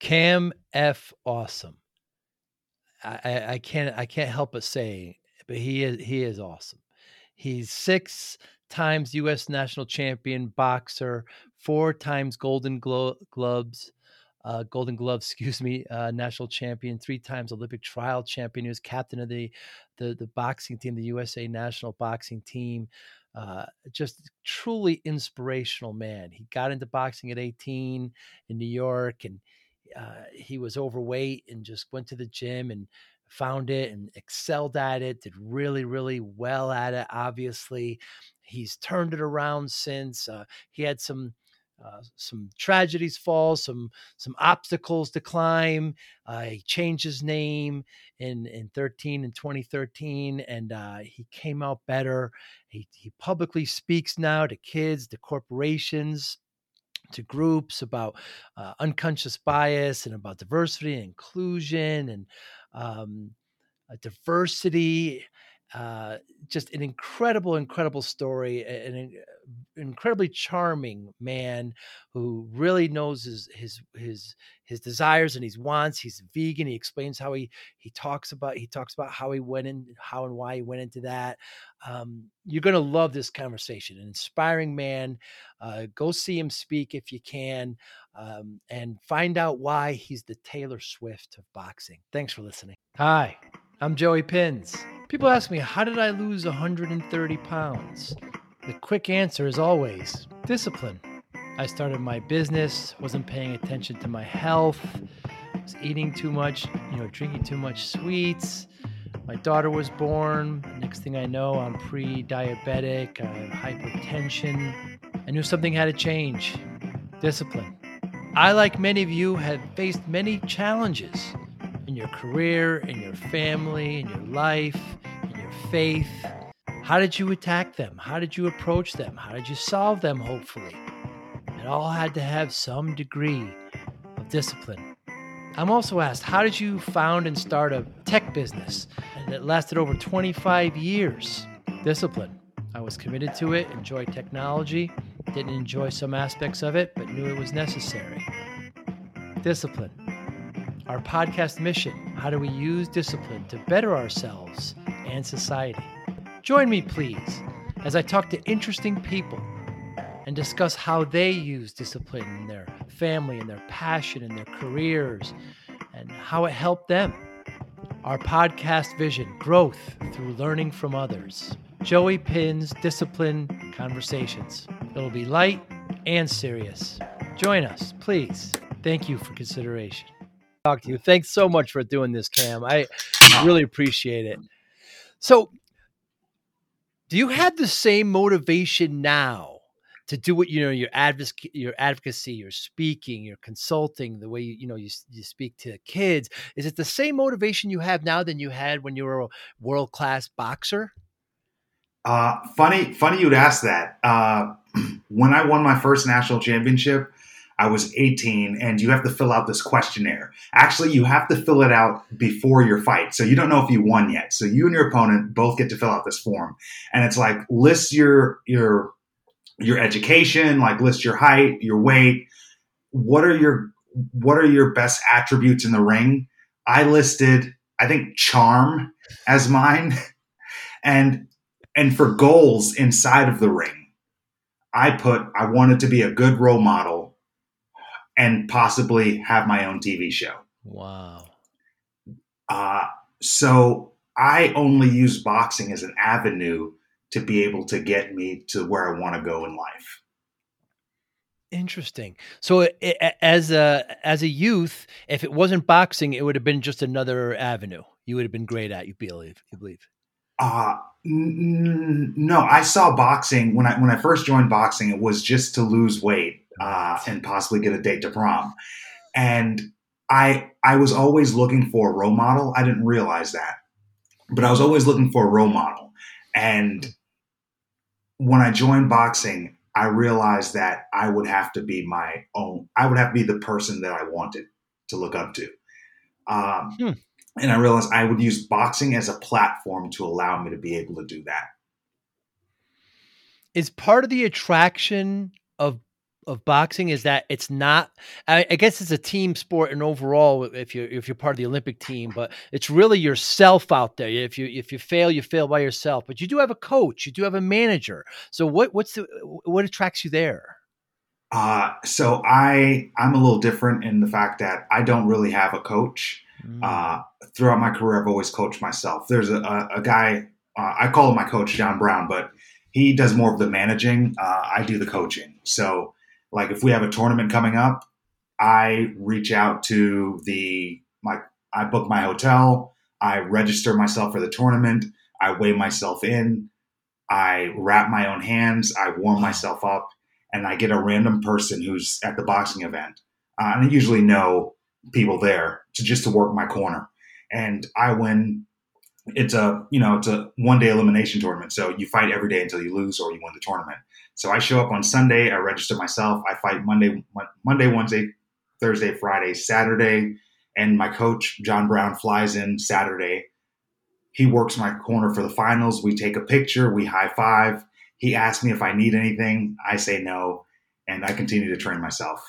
Cam F. Awesome. I, I can't I can't help but say, but he is he is awesome. He's six times U.S. national champion boxer, four times Golden Glo- Gloves, uh, Golden Gloves, excuse me, uh, national champion, three times Olympic trial champion. He was captain of the the the boxing team, the USA national boxing team. Uh, just truly inspirational man. He got into boxing at 18 in New York, and uh, he was overweight and just went to the gym and found it and excelled at it. Did really, really well at it. Obviously, he's turned it around since. Uh, he had some uh, some tragedies fall, some some obstacles to climb. Uh, he changed his name in in 13 in 2013, and uh, he came out better. He he publicly speaks now to kids, to corporations, to groups about uh, unconscious bias and about diversity and inclusion and um, diversity uh, just an incredible, incredible story, an, incredibly charming man who really knows his his his his desires and his wants. He's vegan. He explains how he he talks about he talks about how he went in, how and why he went into that. Um, you're going to love this conversation. An inspiring man. Uh, go see him speak if you can, um, and find out why he's the Taylor Swift of boxing. Thanks for listening. Hi, I'm Joey Pinz. People ask me, how did I lose 130 pounds? The quick answer is always discipline. I started my business, wasn't paying attention to my health, was eating too much, you know, drinking too much sweets. My daughter was born. Next thing I know, I'm pre diabetic, I have hypertension. I knew something had to change discipline. I, like many of you, have faced many challenges in your career, in your family, in your life, in your faith. How did you attack them? How did you approach them? How did you solve them, hopefully? It all had to have some degree of discipline. I'm also asked, how did you found and start a tech business that lasted over 25 years? Discipline. I was committed to it, enjoyed technology, didn't enjoy some aspects of it, but knew it was necessary. Discipline our podcast mission how do we use discipline to better ourselves and society? Join me, please, as I talk to interesting people and discuss how they use discipline in their family and their passion and their careers and how it helped them. Our podcast vision growth through learning from others. Joey Pinz Discipline Conversations. It'll be light and serious. Join us, please. Thank you for consideration talk to you. Thanks so much for doing this, Cam. I really appreciate it. So, do you have the same motivation now to do what you know your advocacy, your advocacy, your speaking, your consulting, the way you, you know you, you speak to kids? Is it the same motivation you have now than you had when you were a world class boxer? Uh, funny, funny you'd ask that. Uh, when I won my first national championship, I was 18 and you have to fill out this questionnaire. Actually, you have to fill it out before your fight. So you don't know if you won yet. So you and your opponent both get to fill out this form. And it's like list your your your education, like list your height, your weight, what are your what are your best attributes in the ring? I listed I think charm as mine. and and for goals inside of the ring, I put I wanted to be a good role model and possibly have my own TV show. Wow. Uh, so I only use boxing as an avenue to be able to get me to where I want to go in life. Interesting. So as a as a youth, if it wasn't boxing, it would have been just another avenue. You would have been great at. You believe? You believe? Uh n- no. I saw boxing when I when I first joined boxing. It was just to lose weight uh, and possibly get a date to prom. And I I was always looking for a role model. I didn't realize that, but I was always looking for a role model. And when I joined boxing, I realized that I would have to be my own. I would have to be the person that I wanted to look up to. Um, hmm. And I realized I would use boxing as a platform to allow me to be able to do that. Is part of the attraction of of boxing is that it's not I, I, guess it's a team sport and overall if you if you're part of the olympic team but it's really yourself out there. If you if you fail you fail by yourself but you do have a coach you do have a manager. So what what's the what attracts you there? Uh so i i'm a little different in the fact that i don't really have a coach. Mm. uh throughout my career i've always coached myself. There's a, a, a guy uh, i call him my coach john brown but he does more of the managing. Uh, i do the coaching. So like if we have a tournament coming up, I reach out to the my I book my hotel, I register myself for the tournament, I weigh myself in, I wrap my own hands, I warm myself up, and I get a random person who's at the boxing event. Uh, and I usually know people there to just to work my corner. And I win. It's a you know it's a one day elimination tournament, so you fight every day until you lose or you win the tournament. So I show up on Sunday, I register myself, I fight Monday, Monday, Wednesday, Thursday, Friday, Saturday, and my coach John Brown flies in Saturday. He works my corner for the finals. We take a picture, we high five. He asks me if I need anything. I say no, and I continue to train myself.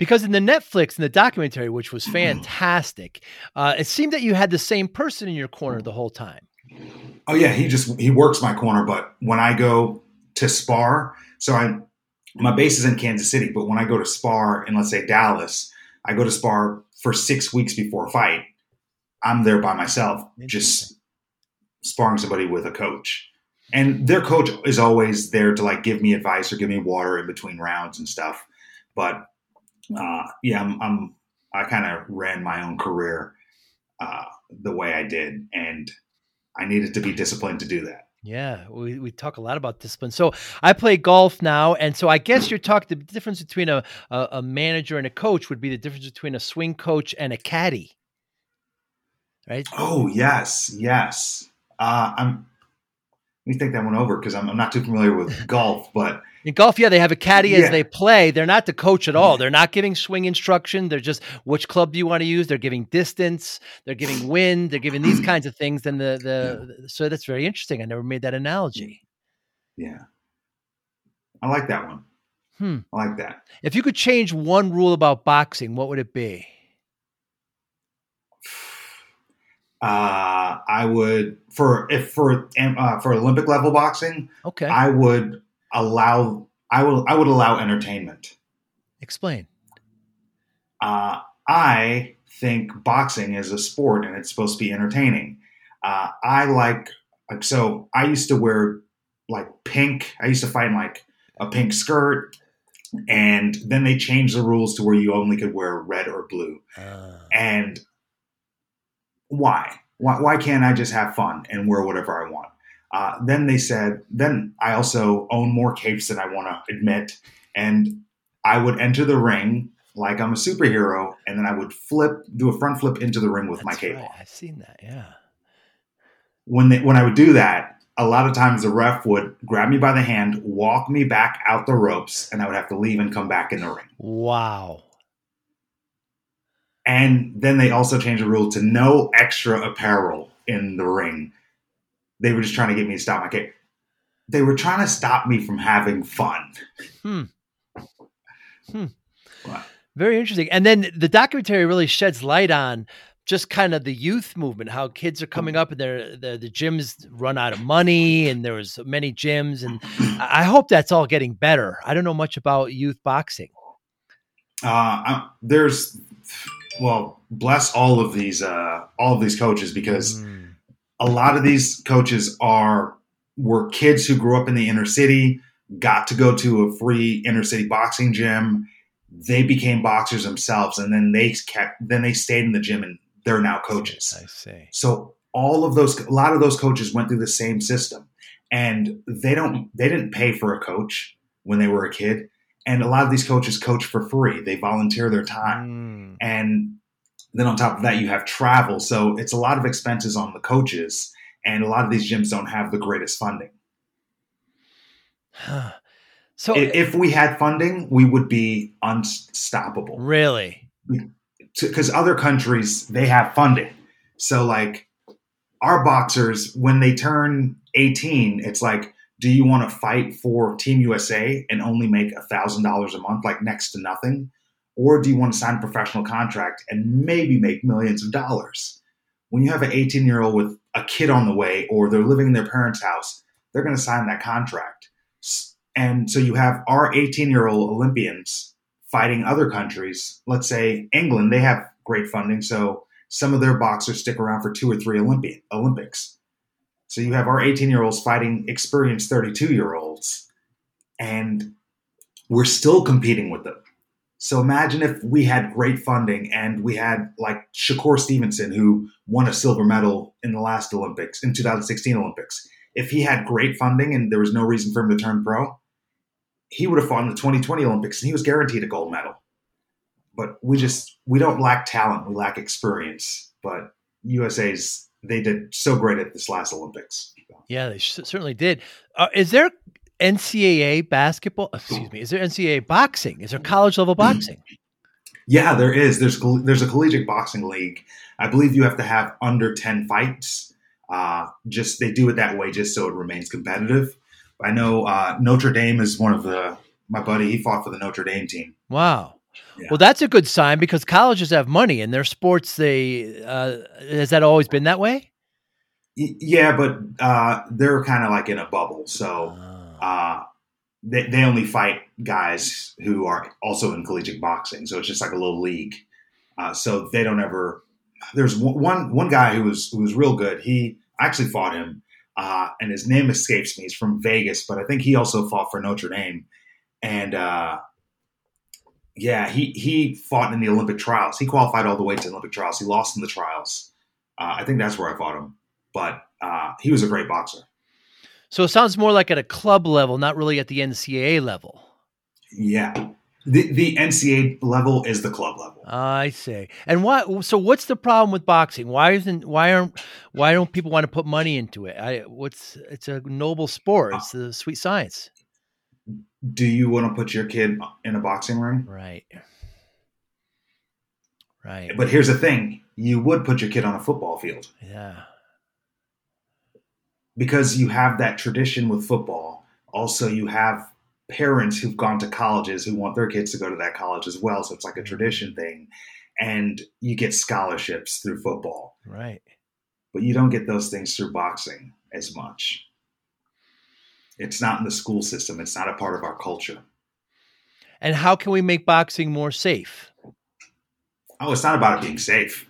Because in the Netflix in the documentary, which was fantastic, uh, it seemed that you had the same person in your corner the whole time. Oh yeah, he just he works my corner. But when I go to spar, so I my base is in Kansas City, but when I go to spar in let's say Dallas, I go to spar for six weeks before a fight. I'm there by myself, just sparring somebody with a coach. And their coach is always there to like give me advice or give me water in between rounds and stuff. But uh, yeah, I'm, I'm i kind of ran my own career uh, the way I did, and I needed to be disciplined to do that. Yeah, we, we talk a lot about discipline. So I play golf now, and so I guess you're talking the difference between a, a, a manager and a coach would be the difference between a swing coach and a caddy, right? Oh yes, yes. Uh, I'm. Let me think that one over because I'm, I'm not too familiar with golf, but in golf, yeah, they have a caddy as yeah. they play. They're not the coach at all. They're not giving swing instruction. They're just which club do you want to use? They're giving distance. They're giving wind. They're giving these kinds of things. And the the yeah. so that's very interesting. I never made that analogy. Yeah, I like that one. Hmm. I like that. If you could change one rule about boxing, what would it be? Uh, I would for if for uh, for Olympic level boxing. Okay, I would allow I will I would allow entertainment. Explain. Uh, I think boxing is a sport and it's supposed to be entertaining. Uh, I like like so I used to wear like pink. I used to find like a pink skirt, and then they changed the rules to where you only could wear red or blue. Uh. And why? Why? Why can't I just have fun and wear whatever I want? Uh, then they said, then I also own more capes than I want to admit. And I would enter the ring like I'm a superhero, and then I would flip, do a front flip into the ring with That's my cape. Right. I've seen that, yeah. When they, when I would do that, a lot of times the ref would grab me by the hand, walk me back out the ropes, and I would have to leave and come back in the ring. Wow. And then they also changed the rule to no extra apparel in the ring they were just trying to get me to stop my cape. They were trying to stop me from having fun. Hmm. Hmm. Very interesting. And then the documentary really sheds light on just kind of the youth movement, how kids are coming up and they're, they're, the gyms run out of money and there was many gyms. And I hope that's all getting better. I don't know much about youth boxing. Uh, there's, well, bless all of these, uh, all of these coaches because mm a lot of these coaches are were kids who grew up in the inner city, got to go to a free inner city boxing gym. They became boxers themselves, and then they kept. Then they stayed in the gym, and they're now coaches. I see. So all of those, a lot of those coaches went through the same system, and they don't. They didn't pay for a coach when they were a kid, and a lot of these coaches coach for free. They volunteer their time, mm. and then on top of that, you have travel. So it's a lot of expenses on the coaches, and a lot of these gyms don't have the greatest funding. So if we had funding, we would be unstoppable. Really? Because other countries they have funding. So like our boxers, when they turn 18, it's like do you want to fight for Team USA and only make a thousand dollars a month, like next to nothing, or do you want to sign a professional contract and maybe make millions of dollars? When you have an 18 year old with a kid on the way, or they're living in their parents' house, they're going to sign that contract. And so you have our 18 year old Olympians fighting other countries. Let's say England, they have great funding, so some of their boxers stick around for two or three Olympian Olympics. So you have our 18 year olds fighting experienced 32 year olds, and we're still competing with them. So imagine if we had great funding and we had like Shakur Stevenson, who won a silver medal in the last Olympics, in 2016 Olympics. If he had great funding and there was no reason for him to turn pro, he would have fought in the 2020 Olympics and he was guaranteed a gold medal. But we just we don't lack talent, we lack experience. But USA's they did so great at this last Olympics. Yeah, they certainly did. Uh, is there NCAA basketball? Excuse me. Is there NCAA boxing? Is there college level boxing? Yeah, there is. There's there's a collegiate boxing league. I believe you have to have under ten fights. Uh, just they do it that way just so it remains competitive. I know uh, Notre Dame is one of the my buddy. He fought for the Notre Dame team. Wow. Yeah. Well, that's a good sign because colleges have money and their sports. They uh, has that always been that way? Yeah, but uh, they're kind of like in a bubble, so ah. uh, they they only fight guys who are also in collegiate boxing. So it's just like a little league. Uh, so they don't ever. There's one one guy who was who was real good. He I actually fought him uh, and his name escapes me. He's from Vegas, but I think he also fought for Notre Dame. And uh, yeah, he he fought in the Olympic trials. He qualified all the way to the Olympic trials. He lost in the trials. Uh, I think that's where I fought him. But uh, he was a great boxer. So it sounds more like at a club level, not really at the NCAA level. Yeah, the the NCAA level is the club level. I see. And what? So what's the problem with boxing? Why isn't why aren't why don't people want to put money into it? I what's it's a noble sport. It's the sweet science. Do you want to put your kid in a boxing ring? Right. Right. But here's the thing: you would put your kid on a football field. Yeah. Because you have that tradition with football. Also, you have parents who've gone to colleges who want their kids to go to that college as well. So it's like a mm-hmm. tradition thing. And you get scholarships through football. Right. But you don't get those things through boxing as much. It's not in the school system, it's not a part of our culture. And how can we make boxing more safe? Oh, it's not about it being safe.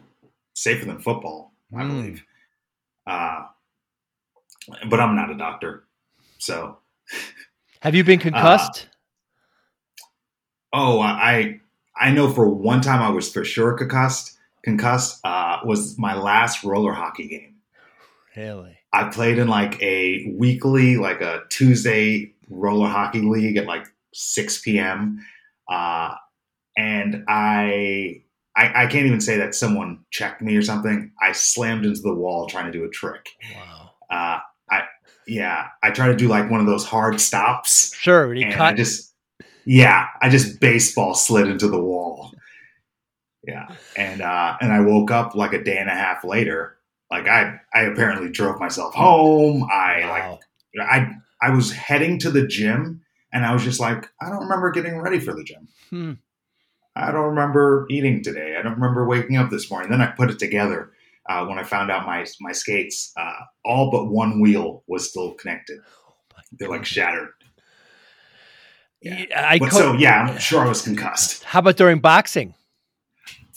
safer than football, I mm. believe. Uh, but I'm not a doctor. So Have you been concussed? Uh, oh, I I know for one time I was for sure concussed. Concussed uh, was my last roller hockey game. Really? I played in like a weekly, like a Tuesday roller hockey league at like 6 p.m. Uh, and I, I, I can't even say that someone checked me or something. I slammed into the wall trying to do a trick. Wow. Uh, yeah, I try to do like one of those hard stops. Sure, and cut. I just yeah, I just baseball slid into the wall. Yeah, and uh, and I woke up like a day and a half later. Like I I apparently drove myself home. I wow. like I I was heading to the gym, and I was just like I don't remember getting ready for the gym. Hmm. I don't remember eating today. I don't remember waking up this morning. Then I put it together uh, when I found out my my skates, uh, all but one wheel was still connected. Oh They're like shattered. Yeah. I but co- so yeah, I'm sure I was concussed. How about during boxing?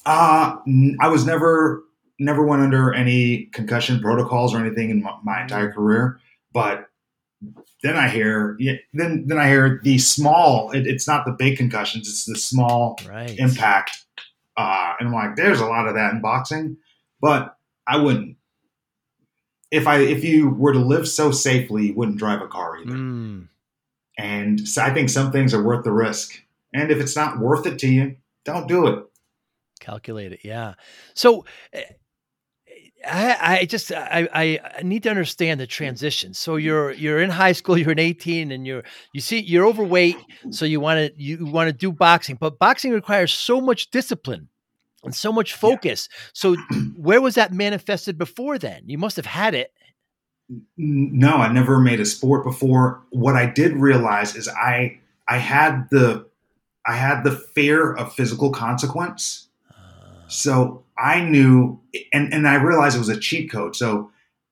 Uh, I was never never went under any concussion protocols or anything in my, my entire mm. career. But then I hear then then I hear the small. It, it's not the big concussions; it's the small right. impact. Uh, and I'm like, there's a lot of that in boxing. But I wouldn't. If I if you were to live so safely, you wouldn't drive a car either. Mm. And so I think some things are worth the risk. And if it's not worth it to you, don't do it. Calculate it, yeah. So eh, I, I just I, I need to understand the transition. So you're you're in high school, you're in 18, and you're you see you're overweight, so you want to you want to do boxing, but boxing requires so much discipline and so much focus. Yeah. So where was that manifested before then? You must have had it. No, I never made a sport before. What I did realize is I I had the I had the fear of physical consequence. Uh. So I knew, and, and I realized it was a cheat code. So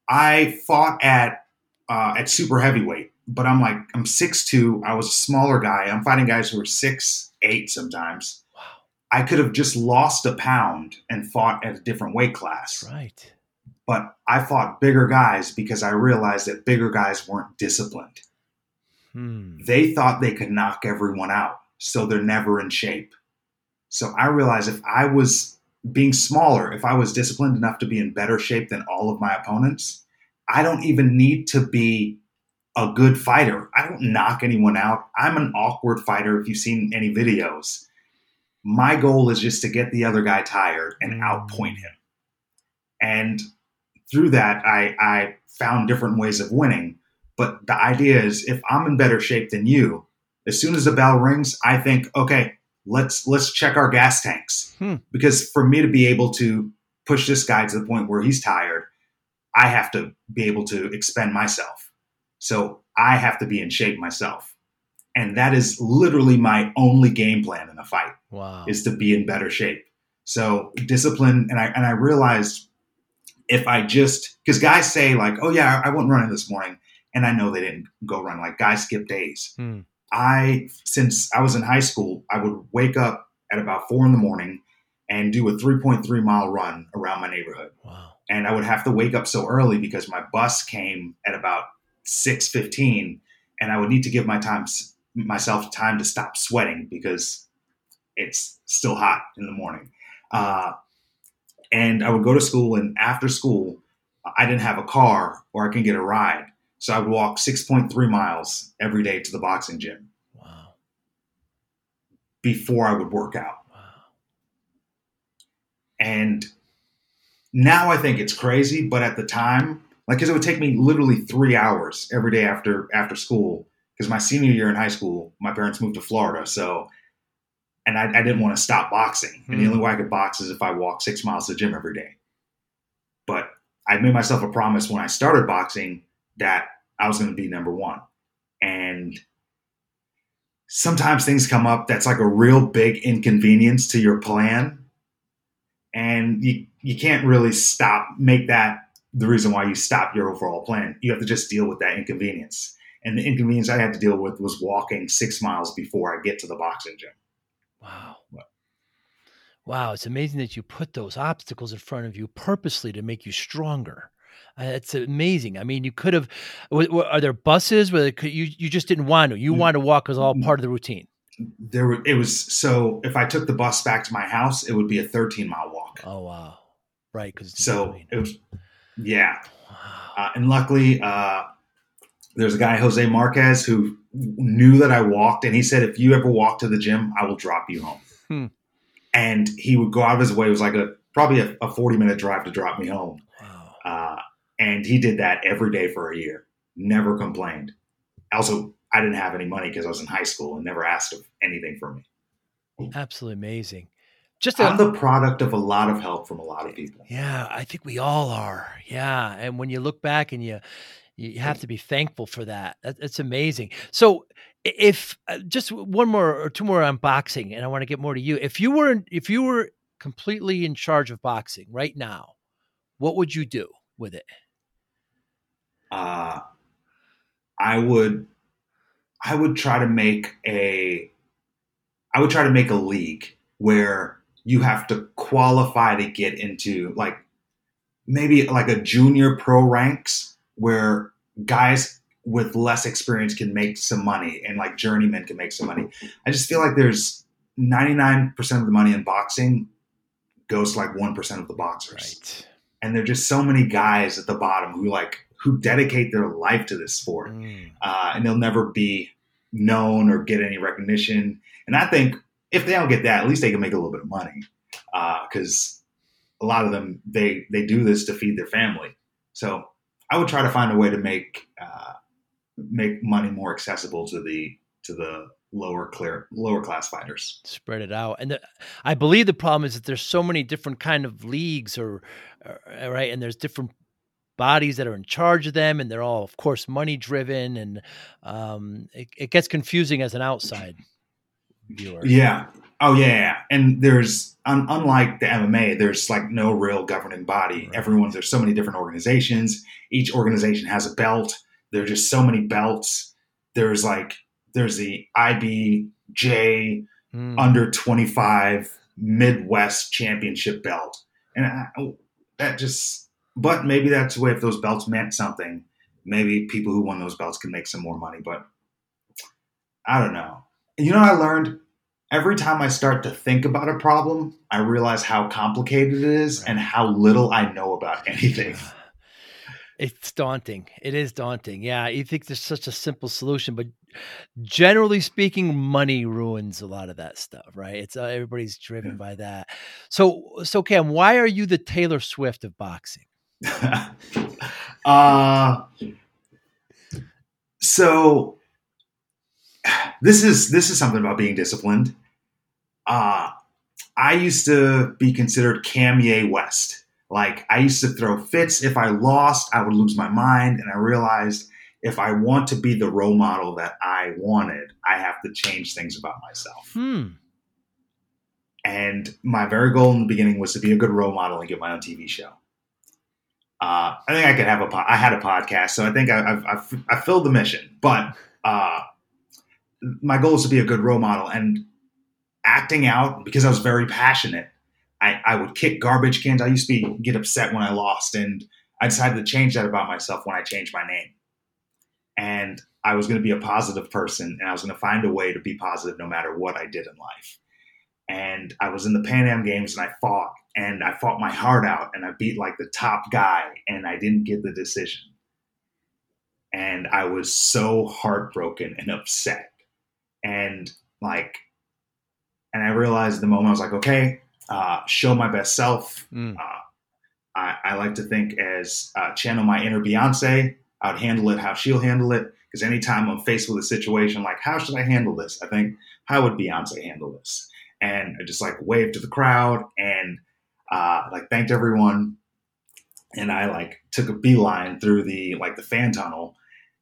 I fought at uh, at super heavyweight, but I'm like I'm six two. I was a smaller guy. I'm fighting guys who are six eight sometimes. Wow. I could have just lost a pound and fought at a different weight class. right. But I fought bigger guys because I realized that bigger guys weren't disciplined. Hmm. They thought they could knock everyone out, so they're never in shape. So I realized if I was being smaller, if I was disciplined enough to be in better shape than all of my opponents, I don't even need to be a good fighter. I don't knock anyone out. I'm an awkward fighter if you've seen any videos. My goal is just to get the other guy tired and hmm. outpoint him. And through that, I, I found different ways of winning. But the idea is if I'm in better shape than you, as soon as the bell rings, I think, okay, let's let's check our gas tanks. Hmm. Because for me to be able to push this guy to the point where he's tired, I have to be able to expend myself. So I have to be in shape myself. And that is literally my only game plan in a fight. Wow. Is to be in better shape. So discipline and I and I realized if I just because guys say like, oh yeah, I went running this morning, and I know they didn't go run. Like guys skip days. Hmm. I since I was in high school, I would wake up at about four in the morning and do a 3.3 mile run around my neighborhood. Wow. And I would have to wake up so early because my bus came at about 6:15 and I would need to give my time myself time to stop sweating because it's still hot in the morning. Uh, and I would go to school, and after school, I didn't have a car or I can get a ride. So I would walk 6.3 miles every day to the boxing gym. Wow. Before I would work out. Wow. And now I think it's crazy, but at the time, like, because it would take me literally three hours every day after after school. Because my senior year in high school, my parents moved to Florida, so and I, I didn't want to stop boxing. And the hmm. only way I could box is if I walked six miles to the gym every day. But I made myself a promise when I started boxing that I was going to be number one. And sometimes things come up that's like a real big inconvenience to your plan. And you, you can't really stop, make that the reason why you stop your overall plan. You have to just deal with that inconvenience. And the inconvenience I had to deal with was walking six miles before I get to the boxing gym. Wow. Wow, it's amazing that you put those obstacles in front of you purposely to make you stronger. Uh, it's amazing. I mean, you could have. Are there buses where could, you you just didn't want to? You mm, wanted to walk as all mm. part of the routine. There, were, it was so. If I took the bus back to my house, it would be a 13 mile walk. Oh wow, right? Because so it was, yeah. Wow. Uh, and luckily, uh, there's a guy Jose Marquez who knew that I walked, and he said, "If you ever walk to the gym, I will drop you home." Hmm. And he would go out of his way. It was like a probably a, a 40 minute drive to drop me home. Wow. Uh, and he did that every day for a year. Never complained. Also, I didn't have any money because I was in high school and never asked of anything from me. Absolutely amazing. Just i I'm the product of a lot of help from a lot of people. Yeah, I think we all are. Yeah, and when you look back and you you have to be thankful for that. that that's amazing. So, if uh, just one more or two more on boxing, and I want to get more to you. If you were if you were completely in charge of boxing right now, what would you do with it? Uh, I would, I would try to make a, I would try to make a league where you have to qualify to get into like maybe like a junior pro ranks where guys with less experience can make some money and like journeymen can make some money. I just feel like there's 99% of the money in boxing goes to like 1% of the boxers. Right. And there're just so many guys at the bottom who like who dedicate their life to this sport. Mm. Uh, and they'll never be known or get any recognition. And I think if they don't get that, at least they can make a little bit of money. Because uh, a lot of them they they do this to feed their family. So I would try to find a way to make uh, make money more accessible to the to the lower clear lower class fighters spread it out and the, i believe the problem is that there's so many different kind of leagues or, or, right and there's different bodies that are in charge of them, and they're all, of course, money driven, and um, it, it gets confusing as an outside viewer. Yeah. Oh yeah, yeah. And there's un- unlike the MMA, there's like no real governing body. Right. Everyone's there's so many different organizations. Each organization has a belt. There are just so many belts. There's like there's the IBJ Mm. under 25 Midwest championship belt. And I, that just, but maybe that's the way if those belts meant something. Maybe people who won those belts can make some more money, but I don't know. You know I learned? Every time I start to think about a problem, I realize how complicated it is and how little I know about anything. It's daunting. It is daunting. Yeah, you think there's such a simple solution, but generally speaking, money ruins a lot of that stuff, right? It's uh, everybody's driven Yeah. by that. So, so Cam, why are you the Taylor Swift of boxing? uh, so this is this is something about being disciplined. Uh, I used to be considered Kanye West. Like I used to throw fits if I lost, I would lose my mind, and I realized if I want to be the role model that I wanted, I have to change things about myself. Hmm. And my very goal in the beginning was to be a good role model and get my own TV show. Uh, I think I could have a. Po- I had a podcast, so I think I, I've, I've I filled the mission. But uh, my goal is to be a good role model and acting out because I was very passionate. I, I would kick garbage cans. I used to be, get upset when I lost, and I decided to change that about myself when I changed my name. And I was going to be a positive person, and I was going to find a way to be positive no matter what I did in life and I was in the Pan Am Games and I fought and I fought my heart out and I beat like the top guy and I didn't get the decision. And I was so heartbroken and upset. And like, and I realized the moment I was like, okay, uh, show my best self. Mm. Uh, I, I like to think as uh, channel my inner Beyonce. I would handle it how she'll handle it. Because anytime I'm faced with a situation like, how should I handle this? I think, how would Beyonce handle this? and I just like waved to the crowd and uh, like thanked everyone. And I like took a beeline through the like the fan tunnel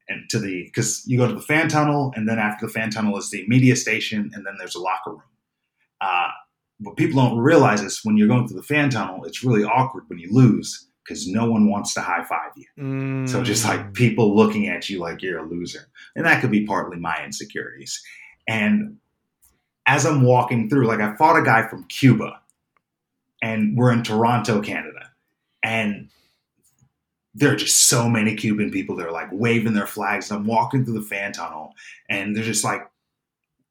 and to the because you go to the fan tunnel and then after the fan tunnel is the media station and then there's a locker room. Uh, what people don't realize is when you're going through the fan tunnel, it's really awkward when you lose because no one wants to high five you. So just Mm. like people looking at you like you're a loser. And that could be partly my insecurities. And as I'm walking through, like I fought a guy from Cuba and we're in Toronto, Canada. And there are just so many Cuban people that are like waving their flags. And I'm walking through the fan tunnel and there's just like,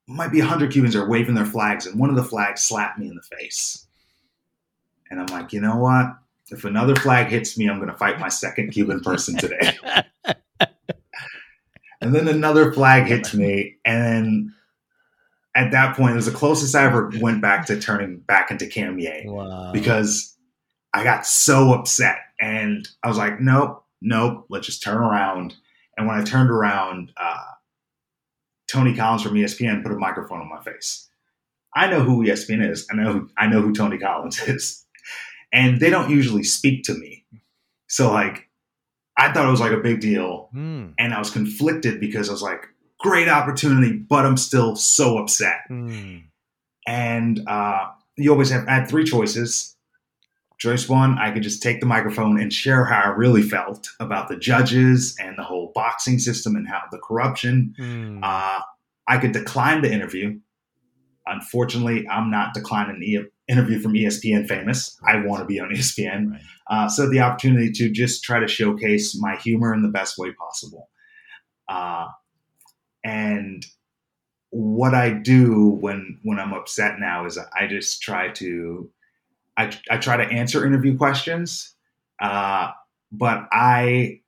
might be 100 Cubans are waving their flags. And one of the flags slapped me in the face. And I'm like, you know what? If another flag hits me, I'm going to fight my second Cuban person today. and then another flag hits me, and then at that point, it was the closest I ever went back to turning back into Kanye wow. because I got so upset, and I was like, nope, nope, let's just turn around. And when I turned around, uh, Tony Collins from ESPN put a microphone on my face. I know who ESPN is. I know I know who Tony Collins is, and they don't usually speak to me. So like, I thought it was like a big deal, Hmm. and I was conflicted because I was like, great opportunity, but I'm still so upset. Hmm. And uh, you always have I had three choices. Choice one, I could just take the microphone and share how I really felt about the judges and the whole boxing system and how the corruption. Hmm. Uh, I could decline the interview. Unfortunately, I'm not declining an e- interview from ESPN famous. I want to be on ESPN. Right. Uh, so the opportunity to just try to showcase my humor in the best way possible. Uh, and what I do when when I'm upset now is I just try to I, I try to answer interview questions, uh, but I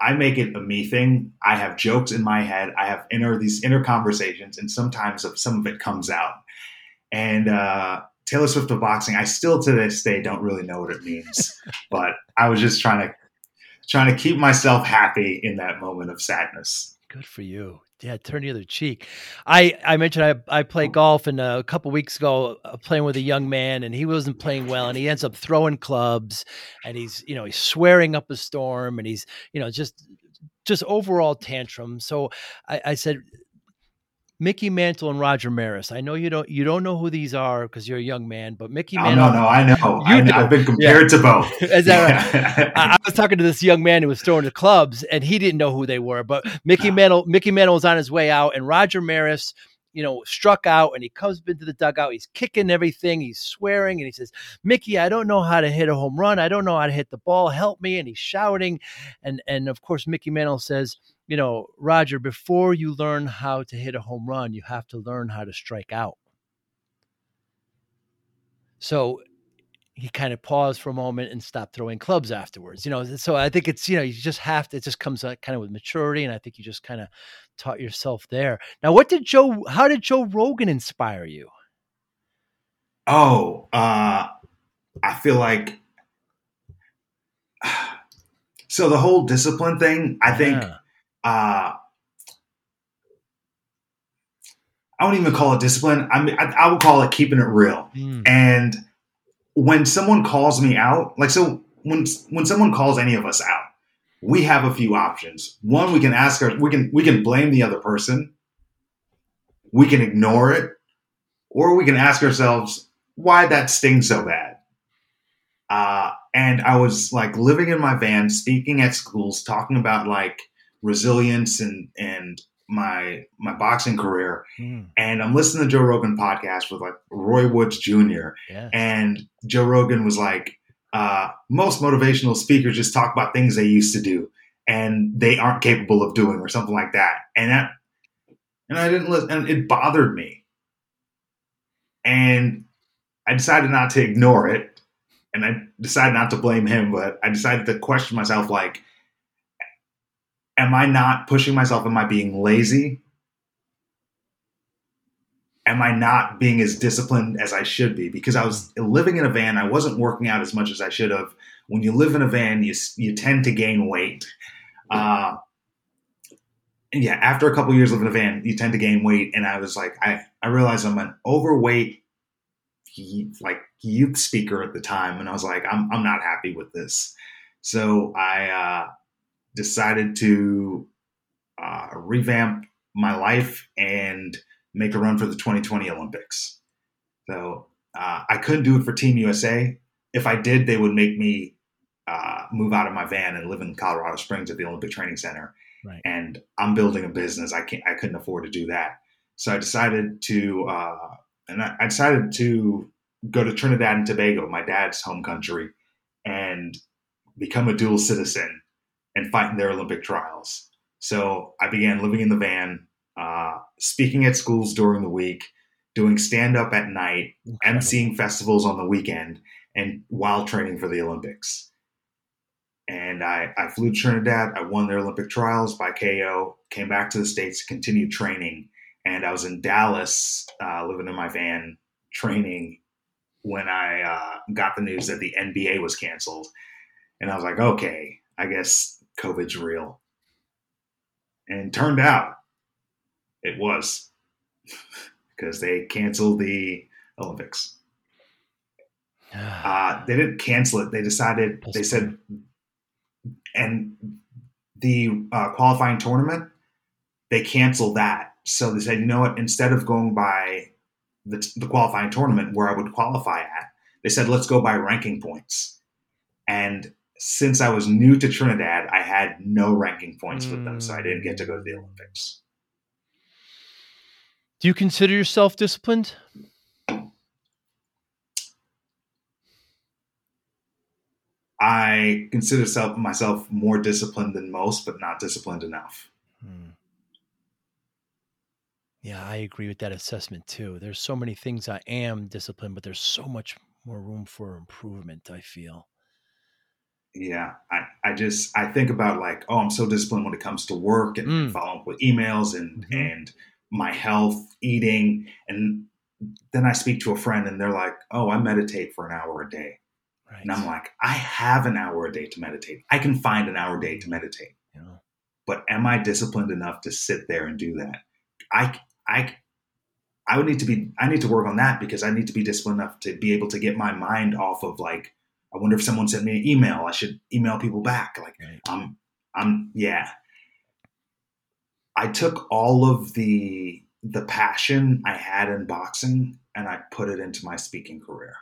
I make it a me thing. I have jokes in my head. I have inner these inner conversations, and sometimes some of it comes out. And uh, Taylor Swift of boxing, I still to this day don't really know what it means, but I was just trying to trying to keep myself happy in that moment of sadness. Good for you. Yeah, turn the other cheek. I I mentioned I I play golf, and uh, a couple weeks ago, uh, playing with a young man, and he wasn't playing well, and he ends up throwing clubs, and he's you know he's swearing up a storm, and he's you know just just overall tantrum. So I, I said, Mickey Mantle and Roger Maris. I know you don't you don't know who these are because you're a young man, but Mickey oh, Mantle. No, no, I know. I know. I've been compared yeah. to both. Is that right? I, I, was talking to this young man who was throwing the clubs, and he didn't know who they were. But Mickey ah. Mantle, Mickey Mantle was on his way out, and Roger Maris you know, struck out and he comes into the dugout. He's kicking everything. He's swearing and he says, Mickey, I don't know how to hit a home run. I don't know how to hit the ball. Help me. And he's shouting. And and of course, Mickey Mantle says, you know, Roger, before you learn how to hit a home run, you have to learn how to strike out. So he kind of paused for a moment and stopped throwing clubs afterwards. You know, so I think it's you know you just have to. It just comes kind of with maturity, and I think you just kind of taught yourself there. Now, what did Joe? How did Joe Rogan inspire you? Oh, uh, I feel like so the whole discipline thing. I think yeah uh, I don't even call it discipline. I mean, I, I would call it keeping it real. Mm. And when someone calls me out, like so, when when someone calls any of us out, we have a few options. One, we can ask our, we can we can blame the other person, we can ignore it, or we can ask ourselves why that stings so bad. Uh, and I was like living in my van, speaking at schools, talking about like resilience and and my my boxing career mm. and I'm listening to Joe Rogan podcast with like Roy Woods Jr. Yes. and Joe Rogan was like uh, most motivational speakers just talk about things they used to do and they aren't capable of doing or something like that and that and I didn't listen and it bothered me and I decided not to ignore it and I decided not to blame him but I decided to question myself like am I not pushing myself? Am I being lazy? Am I not being as disciplined as I should be? Because I was living in a van, I wasn't working out as much as I should have. When you live in a van, you you tend to gain weight. Uh, and yeah, after a couple years living in a van, you tend to gain weight. And I was like, I I realized I'm an overweight, like youth speaker at the time, and I was like, I'm I'm not happy with this. So I uh, decided to uh, revamp my life and make a run for the 2020 Olympics. So uh, I couldn't do it for Team USA. If I did, they would make me uh, move out of my van and live in Colorado Springs at the Olympic Training Center. Right. And I'm building a business. I can't. I couldn't afford to do that. So I decided to, uh, and I, I decided to go to Trinidad and Tobago, my dad's home country, and become a dual citizen and fight in their Olympic trials. So I began living in the van, uh, speaking at schools during the week, doing stand up at night, Incredible. emceeing festivals on the weekend, and while training for the Olympics. And I, I flew to Trinidad. I won their Olympic trials by KO, came back to the States to continue training. And I was in Dallas, uh, living in my van, training when I uh, got the news that the NBA was canceled. And I was like, okay, I guess COVID's real. And turned out it was because they canceled the Olympics. Uh, they didn't cancel it. They decided, they said, and the uh, qualifying tournament, they canceled that. So they said, you know what, instead of going by the, the qualifying tournament where I would qualify at, they said, let's go by ranking points. And since I was new to Trinidad, I had no ranking points mm. with them, so I didn't get to go to the Olympics. Do you consider yourself disciplined? I consider self, myself more disciplined than most, but not disciplined enough. Hmm. Yeah, I agree with that assessment too. There's so many things I am disciplined, but there's so much more room for improvement, I feel yeah I, I just i think about like oh i'm so disciplined when it comes to work and mm. following up with emails and mm-hmm. and my health eating and then i speak to a friend and they're like oh i meditate for an hour a day right. and i'm like i have an hour a day to meditate i can find an hour a day to meditate yeah. but am I disciplined enough to sit there and do that? I I I would need to be I need to work on that because I need to be disciplined enough to be able to get my mind off of like I wonder if someone sent me an email. I should email people back. Like right. I'm I'm yeah. I took all of the the passion I had in boxing and I put it into my speaking career.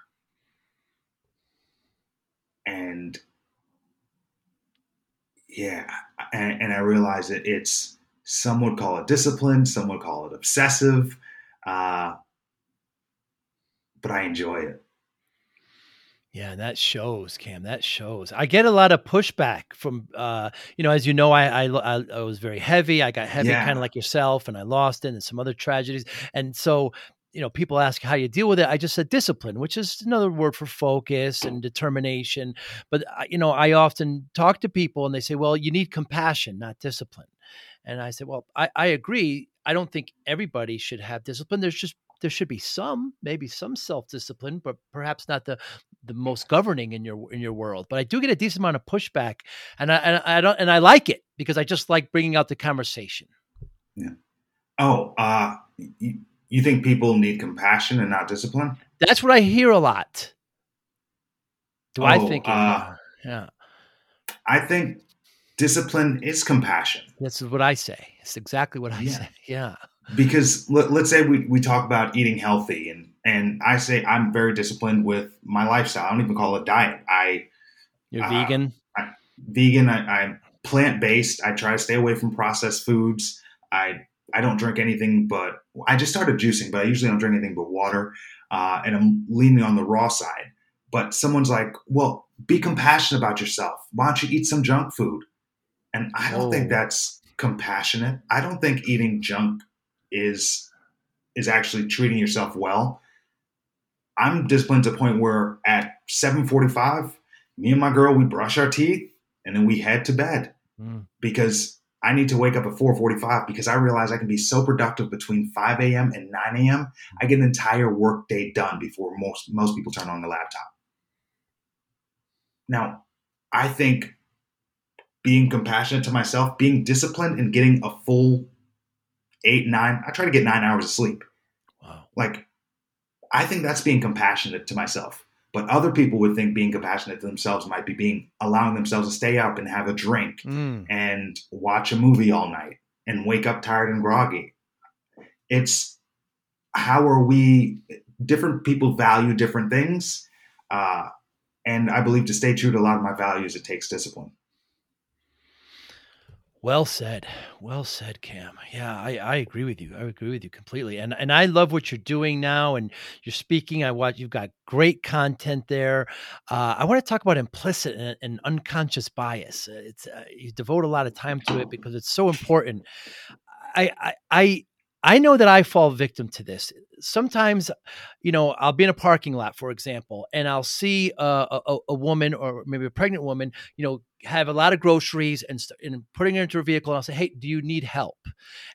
And yeah, and, and I realized that it's some would call it discipline, some would call it obsessive, uh, but I enjoy it. Yeah, and that shows, Cam. That shows. I get a lot of pushback from, uh, you know, as you know, I I, I was very heavy. I got heavy, yeah. kind of like yourself, and I lost it, and some other tragedies. And so, you know, people ask how you deal with it. I just said discipline, which is another word for focus and determination. But you know, I often talk to people, and they say, "Well, you need compassion, not discipline." And I said, "Well, I, I agree. I don't think everybody should have discipline. There's just there should be some maybe some self-discipline but perhaps not the the most governing in your in your world but i do get a decent amount of pushback and i and i don't and i like it because i just like bringing out the conversation. Yeah. Oh uh you, you think people need compassion and not discipline? That's what i hear a lot. Do oh, i think uh, yeah. I think discipline is compassion. That's what i say. It's exactly what i yeah. say. Yeah because let, us say we, we talk about eating healthy and and I say I'm very disciplined with my lifestyle. I don't even call it diet. I you're uh, vegan. I, vegan. I, I'm plant based. I try to stay away from processed foods. I I don't drink anything but I just started juicing, but I usually don't drink anything but water. Uh, and I'm leaning on the raw side. But someone's like, "Well, be compassionate about yourself. Why don't you eat some junk food?" And I don't oh. think that's compassionate. I don't think eating junk is is actually treating yourself well. I'm disciplined to a point where at 7:45, me and my girl we brush our teeth and then we head to bed mm. because I need to wake up at 4:45 because I realize I can be so productive between 5 a.m. and 9 a.m. I get an entire work day done before most most people turn on the laptop. Now, I think being compassionate to myself, being disciplined, and getting a full eight, nine. I try to get nine hours of sleep. Wow. Like, I think that's being compassionate to myself. But other people would think being compassionate to themselves might be being allowing themselves to stay up and have a drink mm. and watch a movie all night and wake up tired and groggy. It's how are we? Different people value different things, uh, and I believe to stay true to a lot of my values, it takes discipline. Well said. Well said, Cam. Yeah, I, I agree with you. I agree with you completely. And and I love what you're doing now. And you're speaking. I watch. You've got great content there. Uh, I want to talk about implicit and, and unconscious bias. It's uh, you devote a lot of time to it because it's so important. I I, I I know that I fall victim to this. Sometimes, you know, I'll be in a parking lot, for example, and I'll see a, a, a woman or maybe a pregnant woman, you know, have a lot of groceries and, and putting her into her vehicle. And I'll say, "Hey, do you need help?"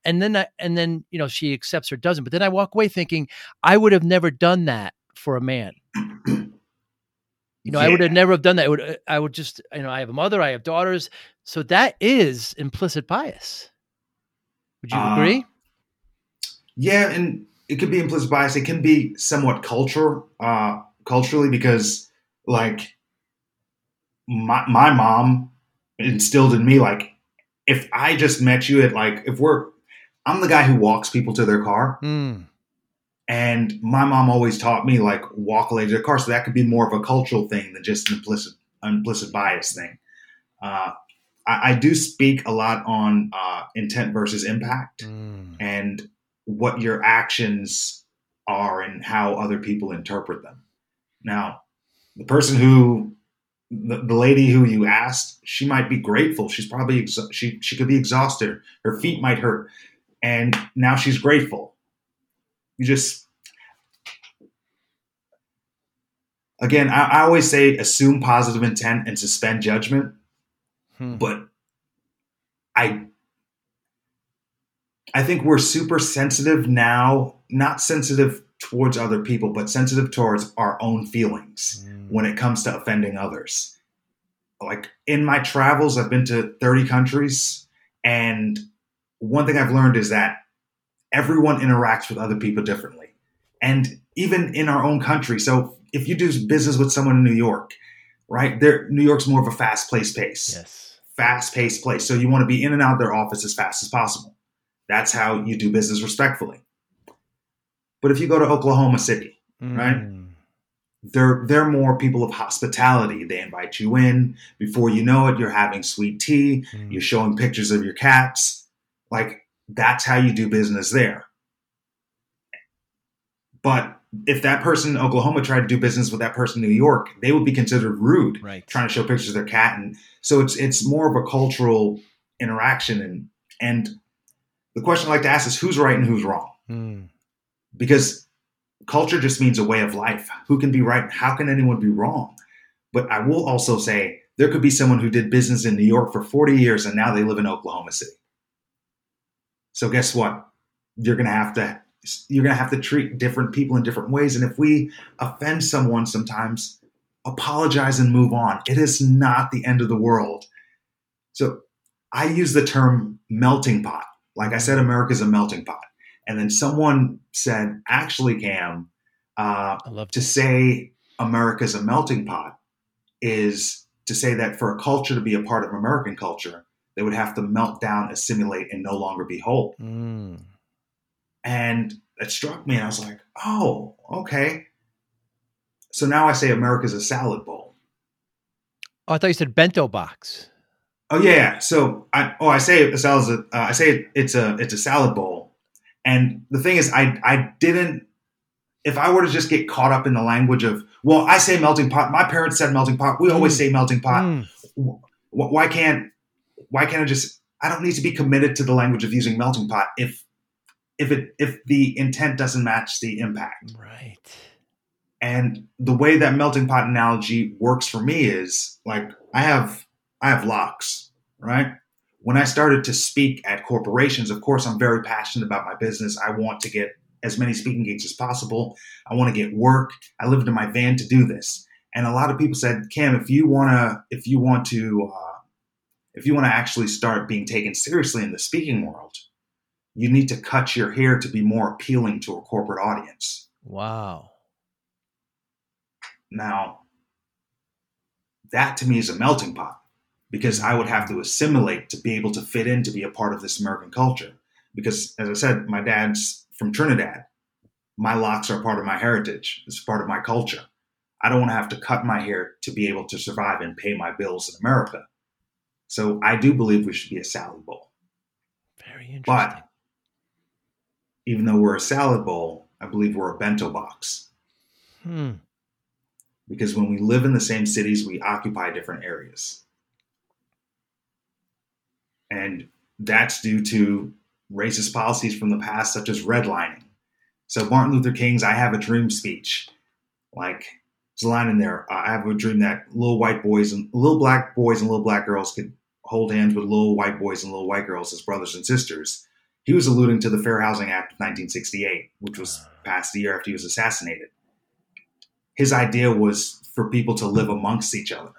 And then, I, and then, you know, she accepts or doesn't. But then I walk away thinking, I would have never done that for a man. You know, yeah. I would have never have done that. I would, I would just, you know, I have a mother, I have daughters, so that is implicit bias. Would you uh, agree? Yeah, and it could be implicit bias. It can be somewhat culture, uh, culturally, because like my my mom instilled in me like if I just met you at like if we're I'm the guy who walks people to their car. Mm. And my mom always taught me like walk a lady to their car. So that could be more of a cultural thing than just an implicit implicit bias thing. Uh, I, I, do speak a lot on uh, intent versus impact. Mm. And what your actions are and how other people interpret them. Now, the person who the, the lady who you asked, she might be grateful. She's probably she she could be exhausted. Her feet might hurt, and now she's grateful. You just again, I, I always say assume positive intent and suspend judgment, hmm. but I I think we're super sensitive now, not sensitive towards other people, but sensitive towards our own feelings mm. when it comes to offending others. Like in my travels, I've been to 30 countries And one thing I've learned is that everyone interacts with other people differently. And even in our own country. So if you do business with someone in New York, right? There, New York's more of a fast paced pace. Yes. Fast paced place. So you want to be in and out of their office as fast as possible. That's how you do business respectfully. But if you go to Oklahoma City, right? Mm. they're they're more people of hospitality. They invite you in. Before you know it, you're having sweet tea. Mm. You're showing pictures of your cats. Like that's how you do business there. But if that person in Oklahoma tried to do business with that person in New York, they would be considered rude, Right. trying to show pictures of their cat. And so it's it's more of a cultural interaction. And and the question I like to ask is who's right and who's wrong? Mm. Because culture just means a way of life. Who can be right? How can anyone be wrong? But I will also say there could be someone who did business in New York for 40 years and now they live in Oklahoma City. So guess what? You're going to have to you're going to have to treat different people in different ways and if we offend someone sometimes apologize and move on. It is not the end of the world. So I use the term melting pot. Like I said America's a melting pot. And then someone said, actually, Cam, uh, to say America's a melting pot is to say that for a culture to be a part of American culture, they would have to melt down, assimilate, and no longer be whole. Mm. And it struck me, and I was like, oh, okay. So now I say America's a salad bowl. Oh, I thought you said bento box. Oh yeah. So I oh I say a salad. Uh, I say it's a it's a salad bowl, and the thing is, I I didn't. If I were to just get caught up in the language of well, I say melting pot. My parents said melting pot. We always Mm. say melting pot. Mm. Why can't why can't I just? I don't need to be committed to the language of using melting pot if if it if the intent doesn't match the impact. Right. And the way that melting pot analogy works for me is like I have I have locks, right? When I started to speak at corporations, of course I'm very passionate about my business. I want to get as many speaking gigs as possible. I want to get work. I lived in my van to do this. And a lot of people said, "Cam, if you want to if you want to uh, if you want to actually start being taken seriously in the speaking world, you need to cut your hair to be more appealing to a corporate audience." Wow. Now, that to me is a melting pot because I would have to assimilate to be able to fit in to be a part of this American culture. Because, as I said, my dad's from Trinidad. My locks are part of my heritage, it's part of my culture. I don't want to have to cut my hair to be able to survive and pay my bills in America. So, I do believe we should be a salad bowl. Very interesting. But even though we're a salad bowl, I believe we're a bento box. Hmm. because when we live in the same cities, we occupy different areas. And that's due to racist policies from the past, such as redlining. So, Martin Luther King's I Have a Dream speech, like, there's a line in there I have a dream that little white boys and little black boys and little black girls could hold hands with little white boys and little white girls as brothers and sisters. He was alluding to the Fair Housing Act of 1968, which was uh. passed the year after he was assassinated his idea was for people to live amongst each other.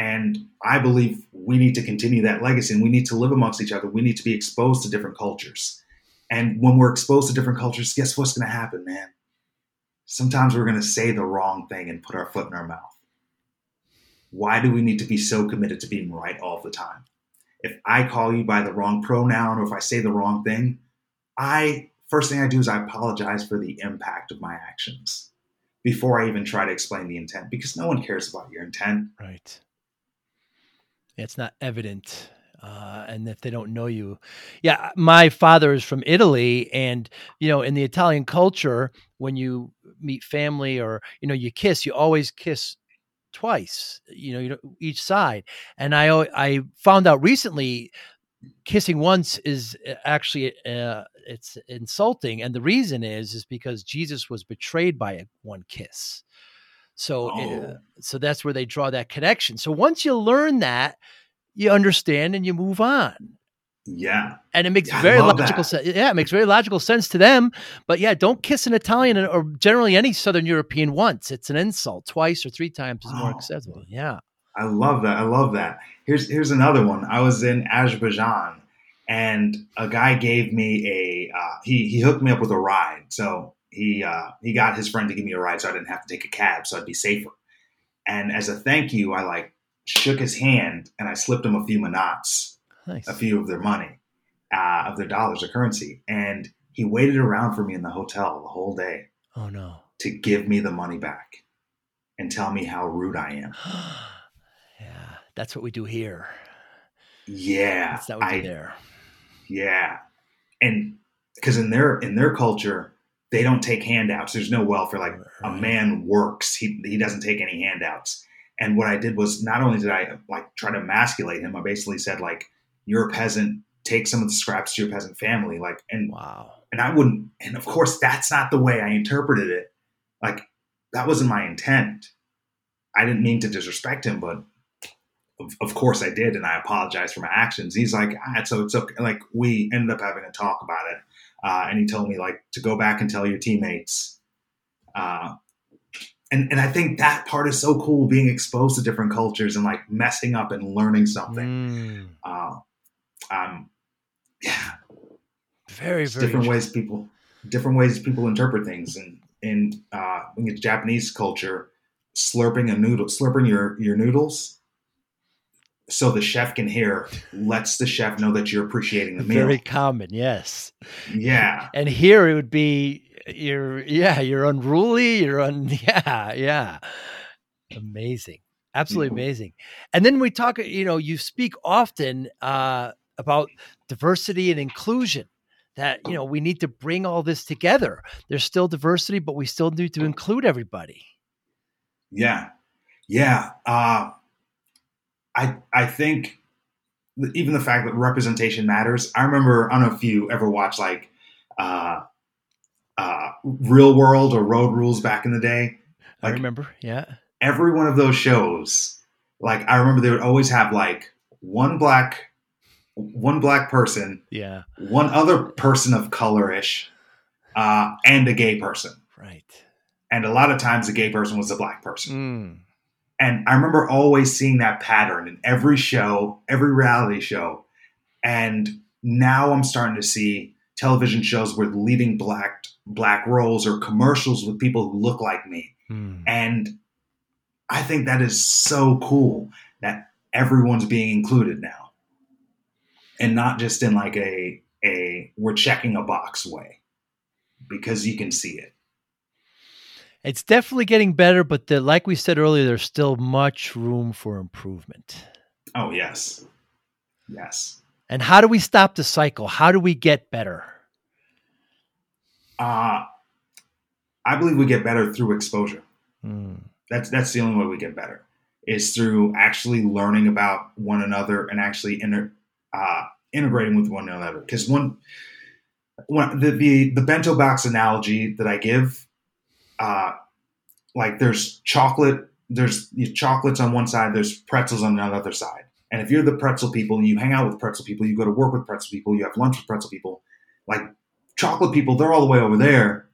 And I believe we need to continue that legacy and we need to live amongst each other. We need to be exposed to different cultures. And when we're exposed to different cultures, guess what's going to happen, man? Sometimes we're going to say the wrong thing and put our foot in our mouth. Why do we need to be so committed to being right all the time? If I call you by the wrong pronoun or if I say the wrong thing, I first thing I do is I apologize for the impact of my actions before I even try to explain the intent because no one cares about your intent. Right. It's not evident. Uh, and if they don't know you, yeah, my father is from Italy, and you know, in the Italian culture, when you meet family or you know you kiss, you always kiss twice. You know, you know each side. And I I found out recently, kissing once is uh, actually uh, it's insulting, and the reason is is because Jesus was betrayed by one kiss. So, uh, Oh. so that's where they draw that connection. So once you learn that, you understand and you move on. Yeah. And it makes Yeah, very logical sense. Yeah, it makes very logical sense to them. But yeah, don't kiss an Italian or generally any Southern European once. It's an insult. Twice or three times is more acceptable. Yeah. I love that. I love that. Here's here's another one. I was in Azerbaijan, and a guy gave me a uh, he he hooked me up with a ride. So he uh, he got his friend to give me a ride, so I didn't have to take a cab, so I'd be safer. And as a thank you, I like shook his hand and I slipped him a few manats, Nice. a few of their money, uh, of their dollars or currency, and he waited around for me in the hotel the whole day Oh no. to give me the money back and tell me how rude I am. yeah, that's what we do here. Yeah, That's not what we I do there. Yeah, and because in their in their culture, they don't take handouts. There's no welfare. Like a man works, he he doesn't take any handouts. And what I did was not only did I like try to emasculate him, I basically said like, "You're a peasant. Take some of the scraps to your peasant family." Like, and Wow. and I wouldn't. And of course, that's not the way I interpreted it. Like that wasn't my intent. I didn't mean to disrespect him, but of, of course I did, and I apologized for my actions. He's like, ah, so it's okay. Like we ended up having a talk about it, uh, and he told me like to go back and tell your teammates. Uh, and and I think that part is so cool, being exposed to different cultures and like messing up and learning something. Mm, Uh, um, yeah, very, very different ways people different ways people interpret things and in uh in japanese culture slurping a noodle slurping your your noodles so the chef can hear lets the chef know that you're appreciating the meal Very common, yes. yeah And here it would be you're yeah, you're unruly, you're un yeah, yeah. Amazing. Absolutely amazing. And then we talk, you know, you speak often uh about diversity and inclusion. That, you know, we need to bring all this together. There's still diversity, but we still need to include everybody. yeah yeah uh i i think even the fact that representation matters i remember i don't know if you ever watched like uh uh real world or road rules back in the day I remember. Yeah. every one of those shows, like I remember they would always have like one black one black person, Yeah. one other person of colorish, uh, and a gay person. Right. And a lot of times the gay person was a black person. Mm. And I remember always seeing that pattern in every show, every reality show. And now I'm starting to see television shows with leading black black roles or commercials with people who look like me. Mm. And I think that is so cool that everyone's being included now. And not just in like a a we're checking a box way. Because you can see it. It's definitely getting better, but the, like we said earlier, there's still much room for improvement. Oh yes. Yes. And how do we stop the cycle? How do we get better? Uh I believe we get better through exposure. Mm. That's that's the only way we get better. Is through actually learning about one another and actually inter, uh, integrating with one another. Because one, one the, the the bento box analogy that I give, uh, like there's chocolate, there's chocolates on one side, there's pretzels on the other side. And if you're the pretzel people and you hang out with pretzel people, you go to work with pretzel people, you have lunch with pretzel people, like chocolate people, they're all the way over there.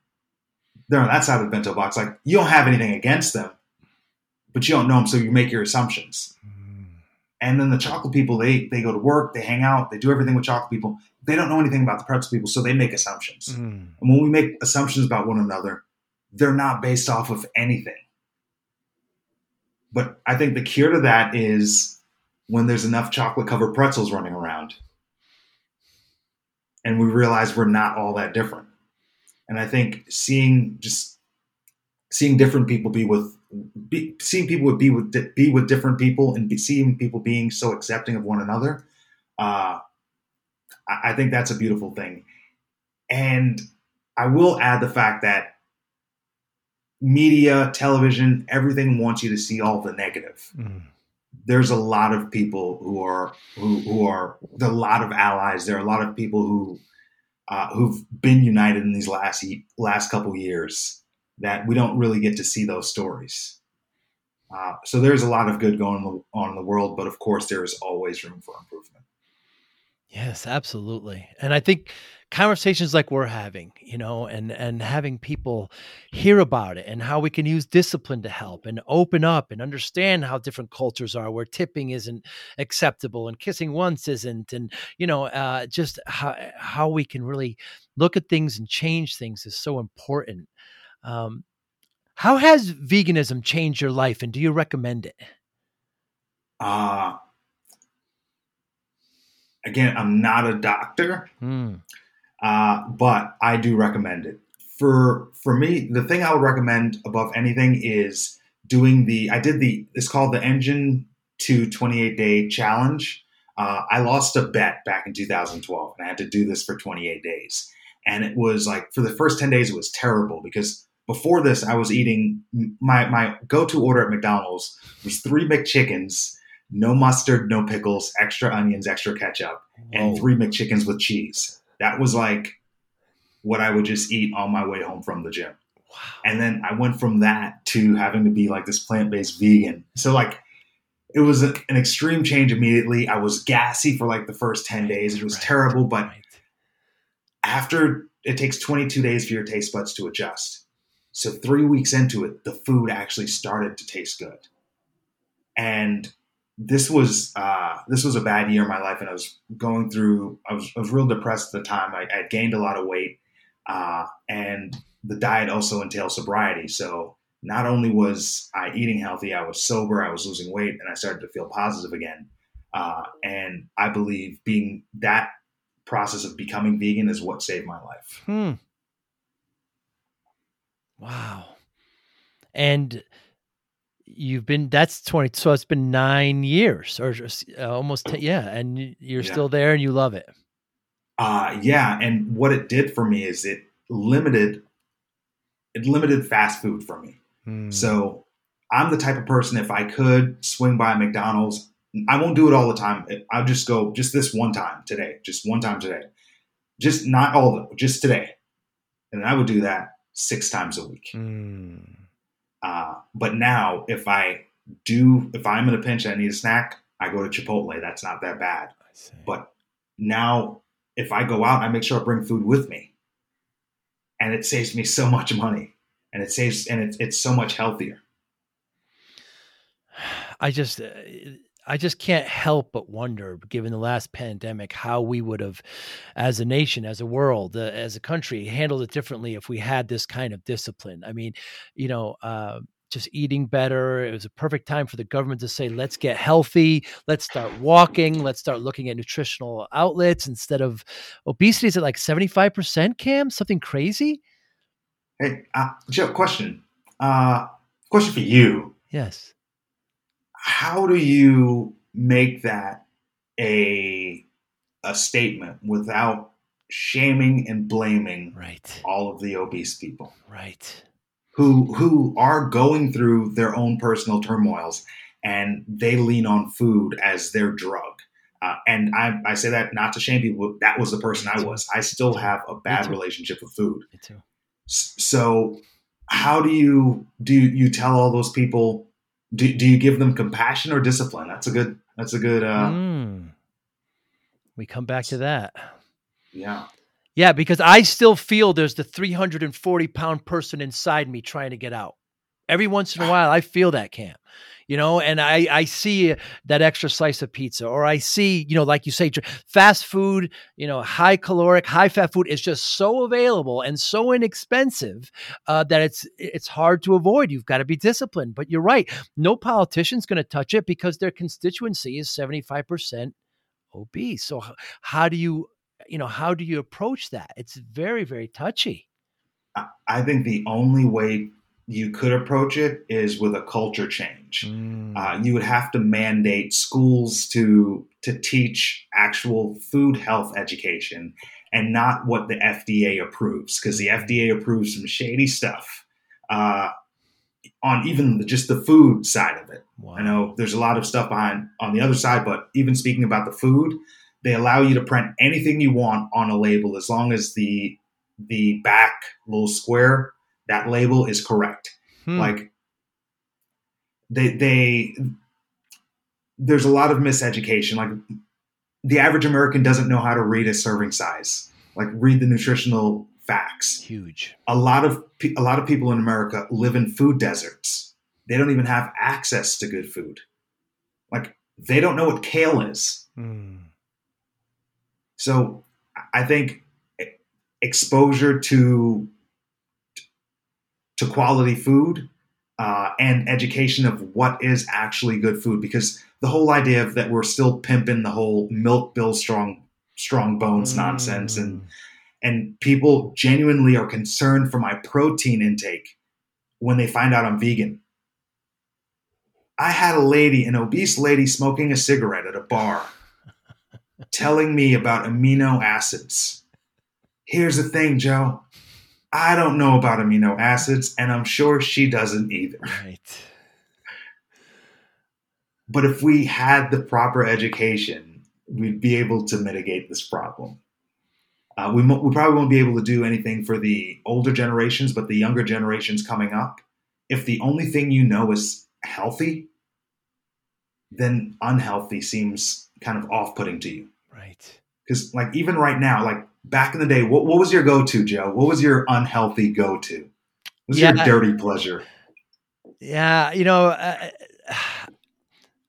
They're on that side of the bento box. Like you don't have anything against them, but you don't know them, so you make your assumptions. Mm. And then the chocolate people, they they go to work, they hang out, they do everything with chocolate people. They don't know anything about the pretzel people, so they make assumptions. Mm. And when we make assumptions about one another, they're not based off of anything. But I think the cure to that is when there's enough chocolate covered pretzels running around. And we realize we're not all that different. And I think seeing just seeing different people be with be, seeing people would be with be with different people and be, seeing people being so accepting of one another, uh, I, I think that's a beautiful thing. And I will add the fact that media, television, everything wants you to see all the negative. Mm. There's a lot of people who are who who are there are a lot of allies. There are a lot of people who uh, who've been united in these last last couple years that we don't really get to see those stories. Uh, so there's a lot of good going on in the world, but of course there is always room for improvement. Yes, absolutely. And I think conversations like we're having, you know, and and having people hear about it and how we can use discipline to help and open up and understand how different cultures are where tipping isn't acceptable and kissing once isn't and you know, uh just how how we can really look at things and change things is so important. Um how has veganism changed your life and do you recommend it? Uh again, I'm not a doctor, Mm, uh, but I do recommend it. For for me, the thing I would recommend above anything is doing the. I did the. It's called the Engine 2 28 Day Challenge. Uh, I lost a bet back in 2012, and I had to do this for 28 days. And it was like for the first 10 days, it was terrible because before this, I was eating my my go to order at McDonald's was three McChickens no mustard, no pickles, extra onions, extra ketchup, and three McChickens with cheese. That was like what I would just eat on my way home from the gym. Wow. And then I went from that to having to be like this plant based vegan. So, like, it was a- an extreme change immediately. I was gassy for like the first 10 days. It was Right, terrible, but right. after it takes 22 days for your taste buds to adjust. So, three weeks into it, the food actually started to taste good. And this was uh, this was a bad year in my life, and I was going through. I was, I was real depressed at the time. I, I gained a lot of weight, uh, and the diet also entails sobriety. So not only was I eating healthy, I was sober. I was losing weight, and I started to feel positive again. Uh, and I believe being that process of becoming vegan is what saved my life. Hmm. Wow. And you've been that's 20 so it's been 9 years or just, uh, almost 10, yeah and you're Yeah. still there and you love it. Uh, yeah, and what it did for me is it limited it limited fast food for me. Hmm. So I'm the type of person if I could swing by McDonald's, I won't do it all the time. I'll just go just this one time today, just one time today, just not all of it, just today, and I would do that six times a week. Hmm. Uh, but now if I do, if I'm in a pinch and I need a snack, I go to Chipotle. That's not that bad. But now, if I go out, I make sure I bring food with me, and it saves me so much money, and it saves, and it's it's so much healthier. I just uh, I just can't help but wonder, given the last pandemic, how we would have, as a nation, as a world, uh, as a country, handled it differently if we had this kind of discipline. I mean, you know, uh, just eating better. It was a perfect time for the government to say, let's get healthy, let's start walking, let's start looking at nutritional outlets instead of obesity. Is at like 75%, Cam? Something crazy? Hey, uh, Joe, question, uh, question for you: Yes. How do you make that a a statement without shaming and blaming Right. all of the obese people? Right. who who are going through their own personal turmoils and they lean on food as their drug. Uh, and I, I say that not to shame people. That was the person I was. I still have a bad relationship with food. Me too. So, how do you do? You tell all those people? Do, do you give them compassion or discipline? That's a good. That's a good. Uh, Mm. We come back to that. Yeah. Yeah, because I still feel there's the 340 pound person inside me trying to get out. Every once in a while, I feel that camp, you know, and I, I see that extra slice of pizza, or I see, you know, like you say, fast food, you know, high caloric, high fat food is just so available and so inexpensive uh, that it's it's hard to avoid. You've got to be disciplined. But you're right, no politician's going to touch it because their constituency is 75 percent obese. So how do you you know how do you approach that it's very very touchy I think the only way you could approach it is with a culture change. Uh, you would have to mandate schools to to teach actual food health education and not what the FDA approves, because the FDA approves some shady stuff uh, on even the, just the food side of it. wow. I know there's a lot of stuff behind on the other side, but even speaking about the food, they allow you to print anything you want on a label as long as the the back little square that label is correct Hmm. like they they there's a lot of miseducation like the average American doesn't know how to read a serving size, like read the nutritional facts. Huge. A lot of a lot of people in America live in food deserts. They don't even have access to good food. Like they don't know what kale is. Mm. So I think exposure to to quality food uh, and education of what is actually good food, because the whole idea of that we're still pimping the whole milk bill strong strong bones nonsense and Mm. and people genuinely are concerned for my protein intake when they find out I'm vegan. I had a lady, an obese lady, smoking a cigarette at a bar, telling me about amino acids. Here's the thing, Joe. I don't know about amino acids, and I'm sure she doesn't either. right. But if we had the proper education, we'd be able to mitigate this problem. Uh, we, mo- we probably won't be able to do anything for the older generations, but the younger generations coming up, if the only thing you know is healthy, then unhealthy seems kind of off putting to you. Right. Because, like, even right now, like back in the day, what, what was your go to, Joe? What was your unhealthy go to? What was Yeah. your dirty pleasure? Yeah, you know, uh,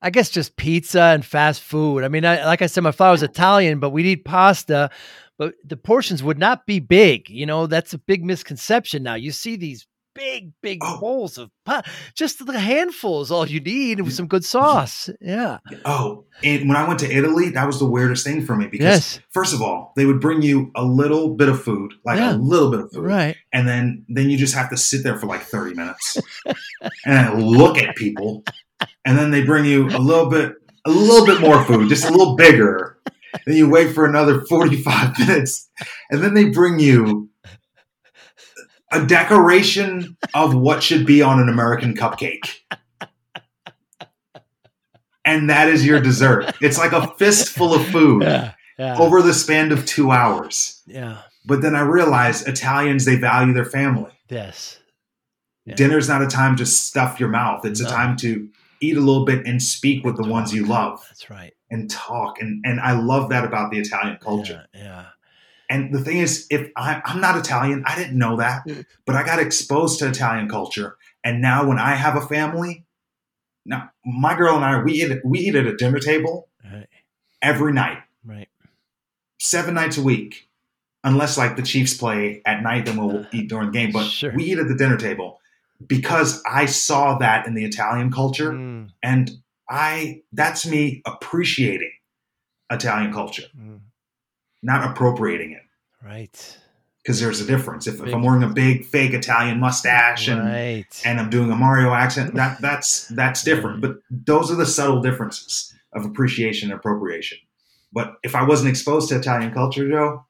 I guess just pizza and fast food. I mean, I, like I said, my father was Italian, but we'd eat pasta, but the portions would not be big. You know, that's a big misconception now. You see these big, big Oh. bowls of pa- just the handful is all you need with some good sauce. Yeah. Oh, and when I went to Italy, that was the weirdest thing for me because Yes. first of all, they would bring you a little bit of food, like Yeah. a little bit of food, Right. and then then you just have to sit there for like thirty minutes and look at people, and then they bring you a little bit a little bit more food, just a little bigger. Then you wait for another forty five minutes, and then they bring you a decoration of what should be on an American cupcake. And that is your dessert. It's like a fistful of food Yeah. Yeah. over the span of two hours. yeah. But then I realized Italians, they value their family. Yes. Yeah. Dinner's not a time to stuff your mouth. It's No. a time to eat a little bit and speak with the ones you love That's right. and talk. And, and I love that about the Italian culture. Yeah. yeah. And the thing is, if I, I'm not Italian, I didn't know that, but I got exposed to Italian culture. And now when I have a family, now my girl and I, we eat, we eat at a dinner table Right. every night. Right. seven nights a week, unless like the Chiefs play at night, then we'll eat during the game. But Sure. we eat at the dinner table because I saw that in the Italian culture, Mm, and I that's me appreciating Italian culture, mm, not appropriating it. Right. Because there's a difference. If, if I'm wearing a big fake Italian mustache and Right. and I'm doing a Mario accent, that that's that's different. But those are the subtle differences of appreciation and appropriation. But if I wasn't exposed to Italian culture, Joe,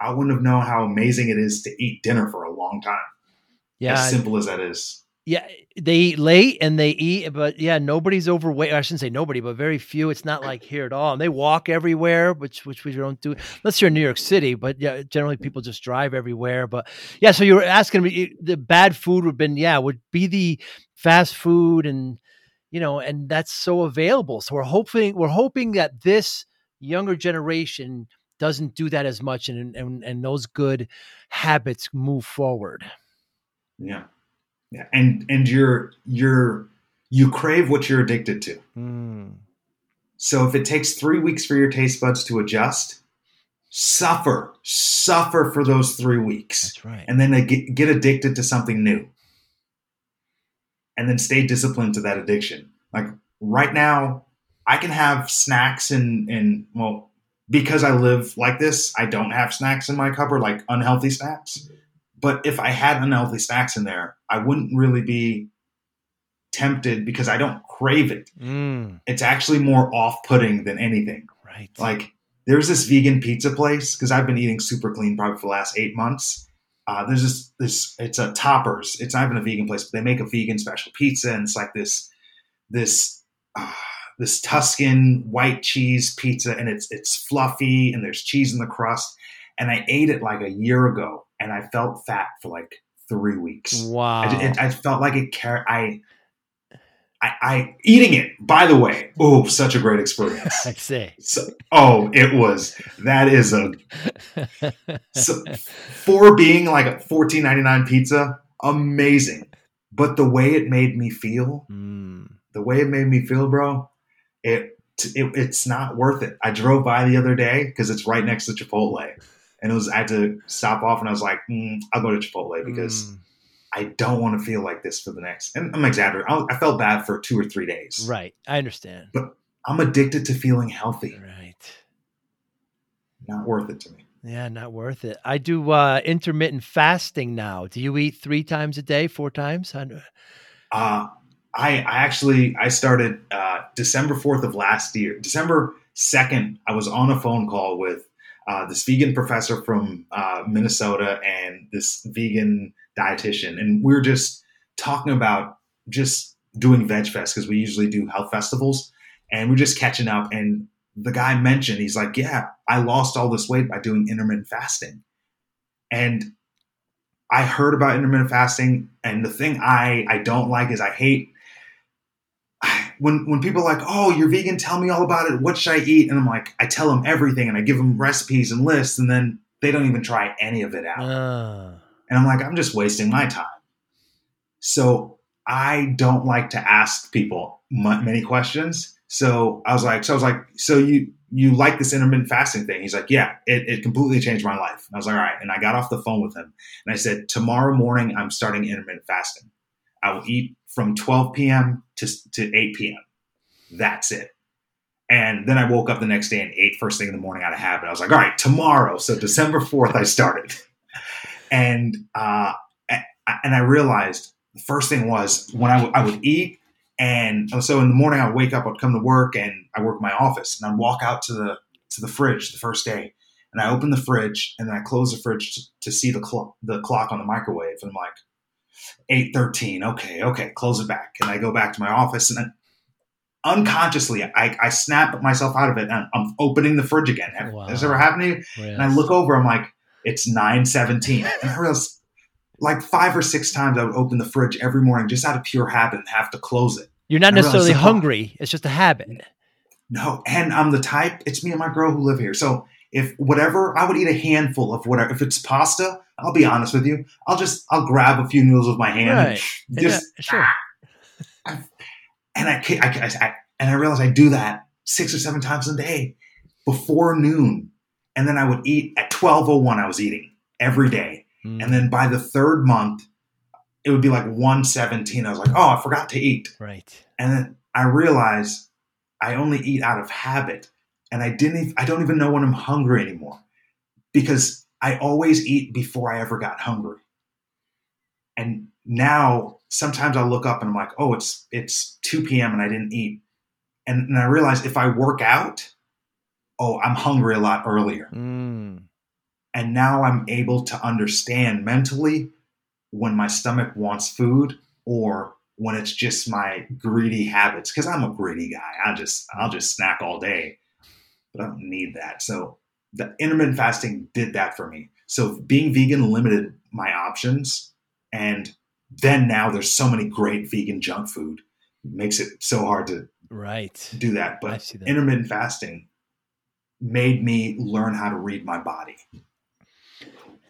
I wouldn't have known how amazing it is to eat dinner for a long time. yeah. As simple as that is. Yeah, they eat late and they eat, but yeah, nobody's overweight. I shouldn't say nobody, but very few. It's not like here at all. And they walk everywhere, which which we don't do. Unless you're in New York City, but yeah, generally mm-hmm. people just drive everywhere. But yeah, so you were asking me the bad food would have been yeah would be the fast food and you know and that's so available. So we're hoping we're hoping that this younger generation doesn't do that as much and and and those good habits move forward. Yeah. Yeah. And and you're you're you crave what you're addicted to. Mm, So if it takes three weeks for your taste buds to adjust, suffer, suffer for those three weeks. right. and then they get, get addicted to something new and then stay disciplined to that addiction like right now i can have snacks and and well because i live like this i don't have snacks in my cupboard like unhealthy snacks but if i had unhealthy snacks in there i wouldn't really be tempted because i don't crave it Mm, it's actually more off-putting than anything right. like there's this vegan pizza place because I've been eating super clean probably for the last eight months. Uh, there's this this it's a toppers. It's not even a vegan place, but they make a vegan special pizza, and it's like this this uh, this Tuscan white cheese pizza, and it's it's fluffy, and there's cheese in the crust. And I ate it like a year ago, and I felt fat for like three weeks. Wow. I, it, I felt like it car- I I, I eating it. By the way, oh, such a great experience. I see. So, oh, it was. That is a so, for being like a fourteen ninety nine pizza, amazing. But the way it made me feel, Mm. the way it made me feel, bro, it, it it's not worth it. I drove by the other day because it's right next to Chipotle, and it was I had to stop off, and I was like, mm, I'll go to Chipotle because Mm. I don't want to feel like this for the next. And I'm exaggerating. I, felt bad for two or three days. Right. I understand. But I'm addicted to feeling healthy. Right. Not worth it to me. Yeah, not worth it. I do uh, intermittent fasting now. Do you eat three times a day, four times? I Uh, I, I actually I started uh, December fourth of last year. December second, I was on a phone call with uh, this vegan professor from uh, Minnesota and this vegan dietitian, and we are just talking about just doing Veg Fest because we usually do health festivals, and we're just catching up. And the guy mentioned he's like, "Yeah, I lost all this weight by doing intermittent fasting," and I heard about intermittent fasting, and the thing I I don't like is I hate when when people are like, "Oh, you're vegan, tell me all about it. What should I eat?" And I'm like, I tell them everything, and I give them recipes and lists, and then they don't even try any of it out. Ah, And I'm like, I'm just wasting my time. So I don't like to ask people m- many questions. So I was like, so I was like, so you you like this intermittent fasting thing? He's like, yeah, it, it completely changed my life. And I was like, all right. And I got off the phone with him and I said, tomorrow morning I'm starting intermittent fasting. I will eat from 12 p.m. to to 8 p.m. That's it. And then I woke up the next day and ate first thing in the morning out of habit. I was like, all right, tomorrow. So December 4th, I started. And uh, and I realized the first thing was when I, w- I would eat, and so in the morning I would wake up, I'd come to work, and I work in my office, and I'd walk out to the to the fridge the first day, and I open the fridge, and then I close the fridge to, to see the clock the clock on the microwave, and I'm like, eight thirteen, okay, okay, close it back, and I go back to my office, and then unconsciously I, I snap myself out of it, and I'm opening the fridge again. Has Wow. this ever happened to you? And I look over, I'm like, it's 917. And I realized like five or six times I would open the fridge every morning just out of pure habit and have to close it. You're not necessarily hungry. It's just a habit. No, and I'm the type, it's me and my girl who live here. So if whatever, I would eat a handful of whatever. If it's pasta, I'll be honest with you. I'll just, I'll grab a few noodles with my hand. Right. and Yeah, Just, sure. and I, I, I, and I realized I do that six or seven times a day before noon. And then I would eat at 1201, I was eating every day. Mm, And then by the third month, it would be like 117. I was like, oh, I forgot to eat. right. And then I realized I only eat out of habit. And I didn't even, I don't even know when I'm hungry anymore because I always eat before I ever got hungry. And now sometimes I'll look up and I'm like, oh, it's it's 2 p.m. and I didn't eat. And, and I realize if I work out, oh, I'm hungry a lot earlier. Mm, And now I'm able to understand mentally when my stomach wants food or when it's just my greedy habits. Because I'm a greedy guy. I just I'll just snack all day. But I don't need that. So the intermittent fasting did that for me. So being vegan limited my options. And then now there's so many great vegan junk food. It makes it so hard to right. do that. But that. intermittent fasting made me learn how to read my body.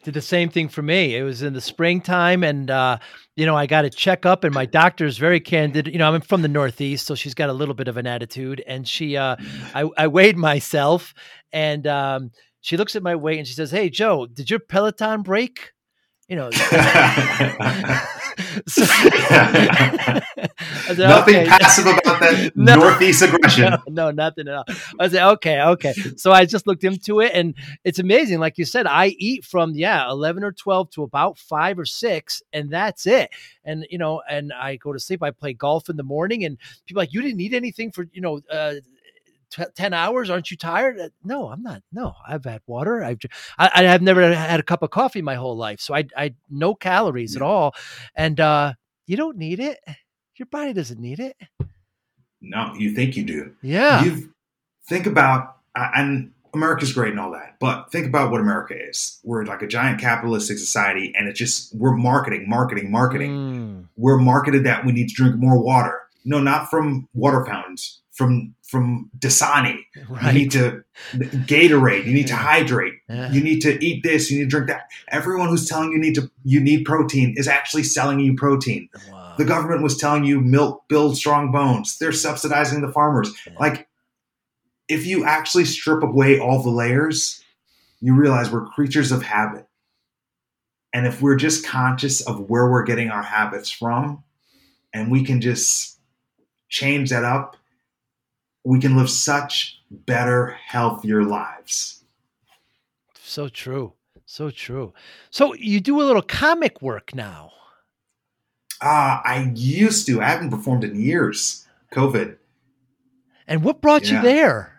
Did the same thing for me. It was in the springtime, and uh, you know, I got a checkup, and my doctor's very candid. You know, I'm from the Northeast, so she's got a little bit of an attitude, and she, uh, I, I weighed myself, and um, she looks at my weight, and she says, "Hey, Joe, did your Peloton break?" You know. so- said, Nothing "Okay." passive about that No. northeast aggression. no, no, nothing at all. I said, okay, okay. So I just looked into it, and it's amazing. Like you said, I eat from yeah, eleven or twelve to about five or six, and that's it. And you know, and I go to sleep. I play golf in the morning, and people are like, you didn't eat anything for you know. Uh, t- 10 hours aren't you tired Uh, no i'm not no i've had water i've I, have never had a cup of coffee my whole life so i i no calories at all and uh you don't need it your body doesn't need it No, you think you do. yeah You think about, and America's great and all that, but think about what America is. We're like a giant capitalistic society, and it's just we're marketing, marketing, marketing. Mm. We're marketed that we need to drink more water. no, not from water fountains, from from Dasani. Right. You need to Gatorade. You need to hydrate. Yeah. You need to eat this. You need to drink that. Everyone who's telling you need to you need protein is actually selling you protein. Wow. The government was telling you milk builds strong bones. They're subsidizing the farmers. Yeah. Like, if you actually strip away all the layers, you realize we're creatures of habit. And if we're just conscious of where we're getting our habits from, and we can just change that up, we can live such better, healthier lives. So true. So true. So you do a little comic work now. Uh, I used to. I haven't performed in years. COVID. And what brought you there?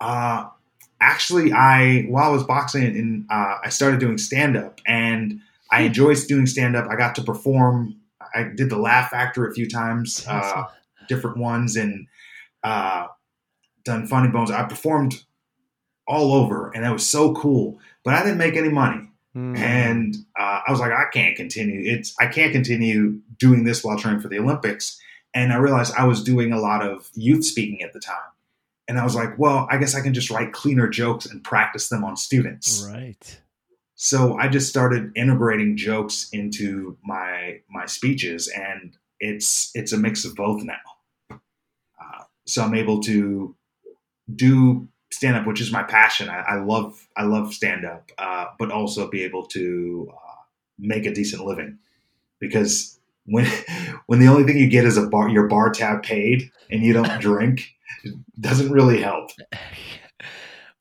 Uh, actually, I while I was boxing, and uh, I started doing stand up, and I Hmm. enjoyed doing stand up. I got to perform. I did the Laugh Factory a few times, uh, different ones, and uh, done Funny Bones. I performed all over, and that was so cool. But I didn't make any money, Mm. and uh, I was like, I can't continue. It's I can't continue doing this while training for the Olympics. And I realized I was doing a lot of youth speaking at the time. And I was like, well, I guess I can just write cleaner jokes and practice them on students. right. So I just started integrating jokes into my my speeches, and it's it's a mix of both now. So I'm able to do stand up, which is my passion. I, I love I love stand up, uh, but also be able to uh, make a decent living because when when the only thing you get is a bar your bar tab paid and you don't drink, it doesn't really help.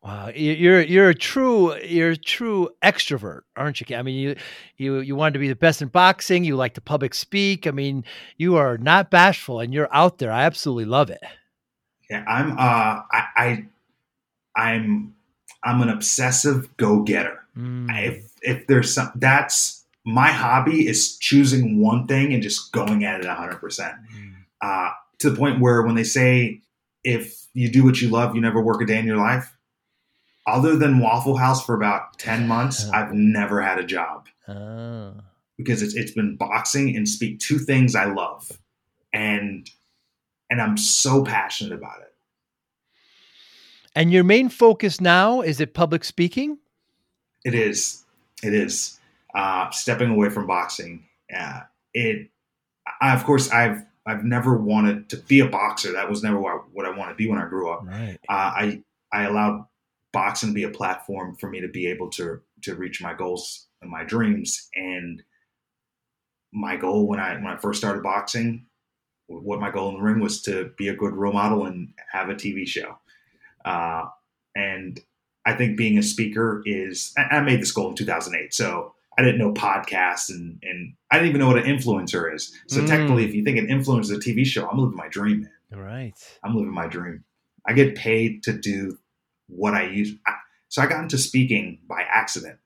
Wow, You- you're you're a true you're a true extrovert, aren't you? I mean, you you you wanted to be the best in boxing. You like to public speak. I mean, you are not bashful, and you're out there. I absolutely love it. Yeah, I'm. Uh, I, I, I'm. I'm an obsessive go-getter. Mm. If if there's some, that's my hobby is choosing one thing and just going at it 100. percent Mm. uh, To the point where when they say if you do what you love, you never work a day in your life. Other than Waffle House for about 10 months, I've never had a job Oh. because it's it's been boxing and speak two things I love, and and I'm so passionate about it. And your main focus now is it public speaking? It is. It is. Uh, stepping away from boxing. Uh, it. I, of course, I've I've never wanted to be a boxer. That was never what, what I wanted to be when I grew up. Right. Uh, I I allowed boxing to be a platform for me to be able to to reach my goals and my dreams. And my goal when I when I first started boxing, what my goal in the ring was to be a good role model and have a TV show. Uh, and I think being a speaker is. I I made this goal in 2008, so I didn't know podcasts and and I didn't even know what an influencer is. So Mm. technically, if you think an influencer is a TV show, I'm living my dream, man. Right. I'm living my dream. I get paid to do what I use. I, so I got into speaking by accident.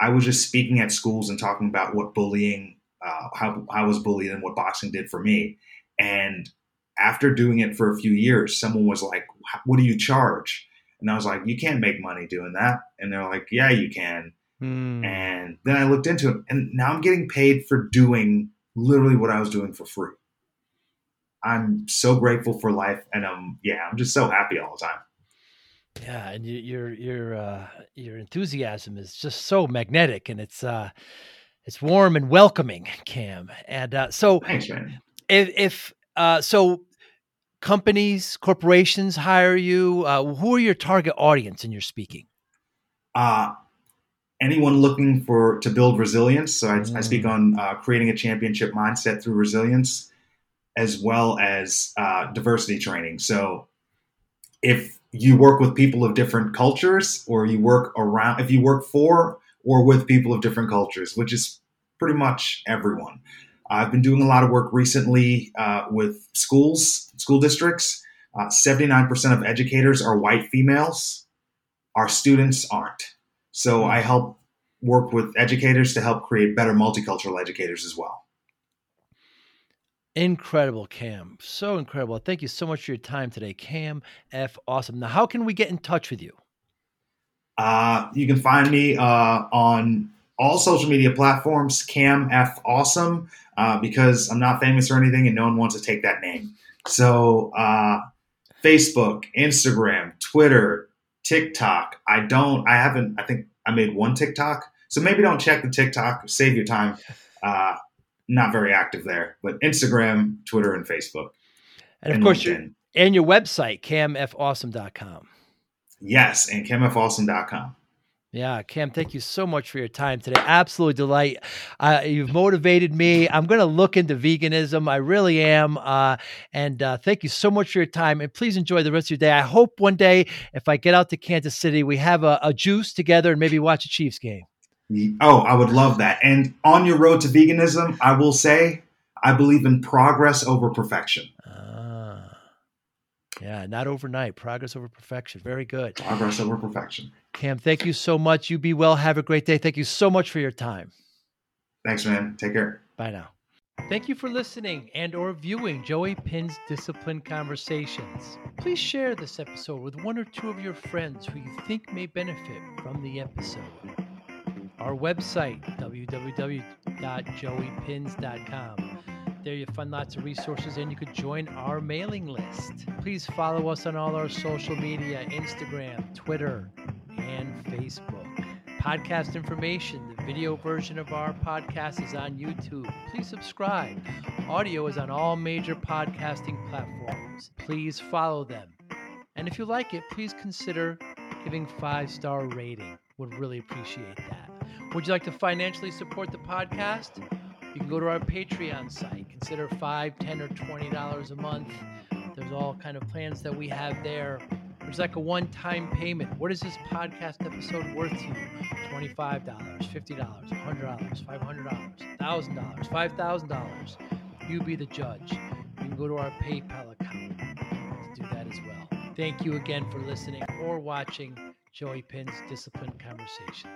I was just speaking at schools and talking about what bullying, uh, how, how I was bullied and what boxing did for me. And after doing it for a few years, someone was like, What do you charge? And I was like, You can't make money doing that. And they're like, Yeah, you can. Mm. And then I looked into it, and now I'm getting paid for doing literally what I was doing for free. I'm so grateful for life, and I'm yeah, I'm just so happy all the time. Yeah, and you- your your uh, your enthusiasm is just so magnetic, and it's uh, it's warm and welcoming, Cam. And uh, so, Thanks, man. If, if uh, so, companies, corporations hire you. Uh, who are your target audience in your speaking? Uh, anyone looking for to build resilience? So I, I Mm. speak on uh, creating a championship mindset through resilience, as well as uh, diversity training. So if you work with people of different cultures, or you work around, if you work for or with people of different cultures, which is pretty much everyone. I've been doing a lot of work recently uh, with schools, school districts. Uh, 79% of educators are white females. Our students aren't. So I help work with educators to help create better multicultural educators as well. Incredible, Cam. So incredible. Thank you so much for your time today, Cam F. Awesome. Now, how can we get in touch with you? Uh, you can find me uh, on all social media platforms, Cam F Awesome, uh, because I'm not famous or anything and no one wants to take that name. So, uh, Facebook, Instagram, Twitter, TikTok. I don't, I haven't, I think I made one TikTok. So maybe don't check the TikTok, save your time. Uh, not very active there, but Instagram, Twitter, and Facebook. And of and course, your, and your website, camfawesome.com. Yes, and camfawesome.com. Yeah, Cam, thank you so much for your time today. Absolute delight. Uh, you've motivated me. I'm going to look into veganism. I really am. Uh, and uh, thank you so much for your time. And please enjoy the rest of your day. I hope one day, if I get out to Kansas City, we have a, a juice together and maybe watch a Chiefs game. Oh, I would love that. And on your road to veganism, I will say I believe in progress over perfection. Yeah, not overnight. Progress over perfection. Very good. Progress over perfection. Cam, thank you so much. You be well. Have a great day. Thank you so much for your time. Thanks, man. Take care. Bye now. Thank you for listening and or viewing Joey Pinz Discipline Conversations. Please share this episode with one or two of your friends who you think may benefit from the episode. Our website, www.joeypinz.com there you'll find lots of resources and you could join our mailing list. Please follow us on all our social media Instagram, Twitter, and Facebook. Podcast information the video version of our podcast is on YouTube. Please subscribe. Audio is on all major podcasting platforms. Please follow them. And if you like it, please consider giving five star rating. Would really appreciate that. Would you like to financially support the podcast? You can go to our Patreon site. Consider five, ten, or twenty dollars a month. There's all kind of plans that we have there. There's like a one-time payment. What is this podcast episode worth to you? Twenty-five dollars, fifty dollars, hundred dollars, five hundred dollars, thousand dollars, five thousand dollars. You be the judge. You can go to our PayPal account to do that as well. Thank you again for listening or watching Joey Pinz Discipline Conversations.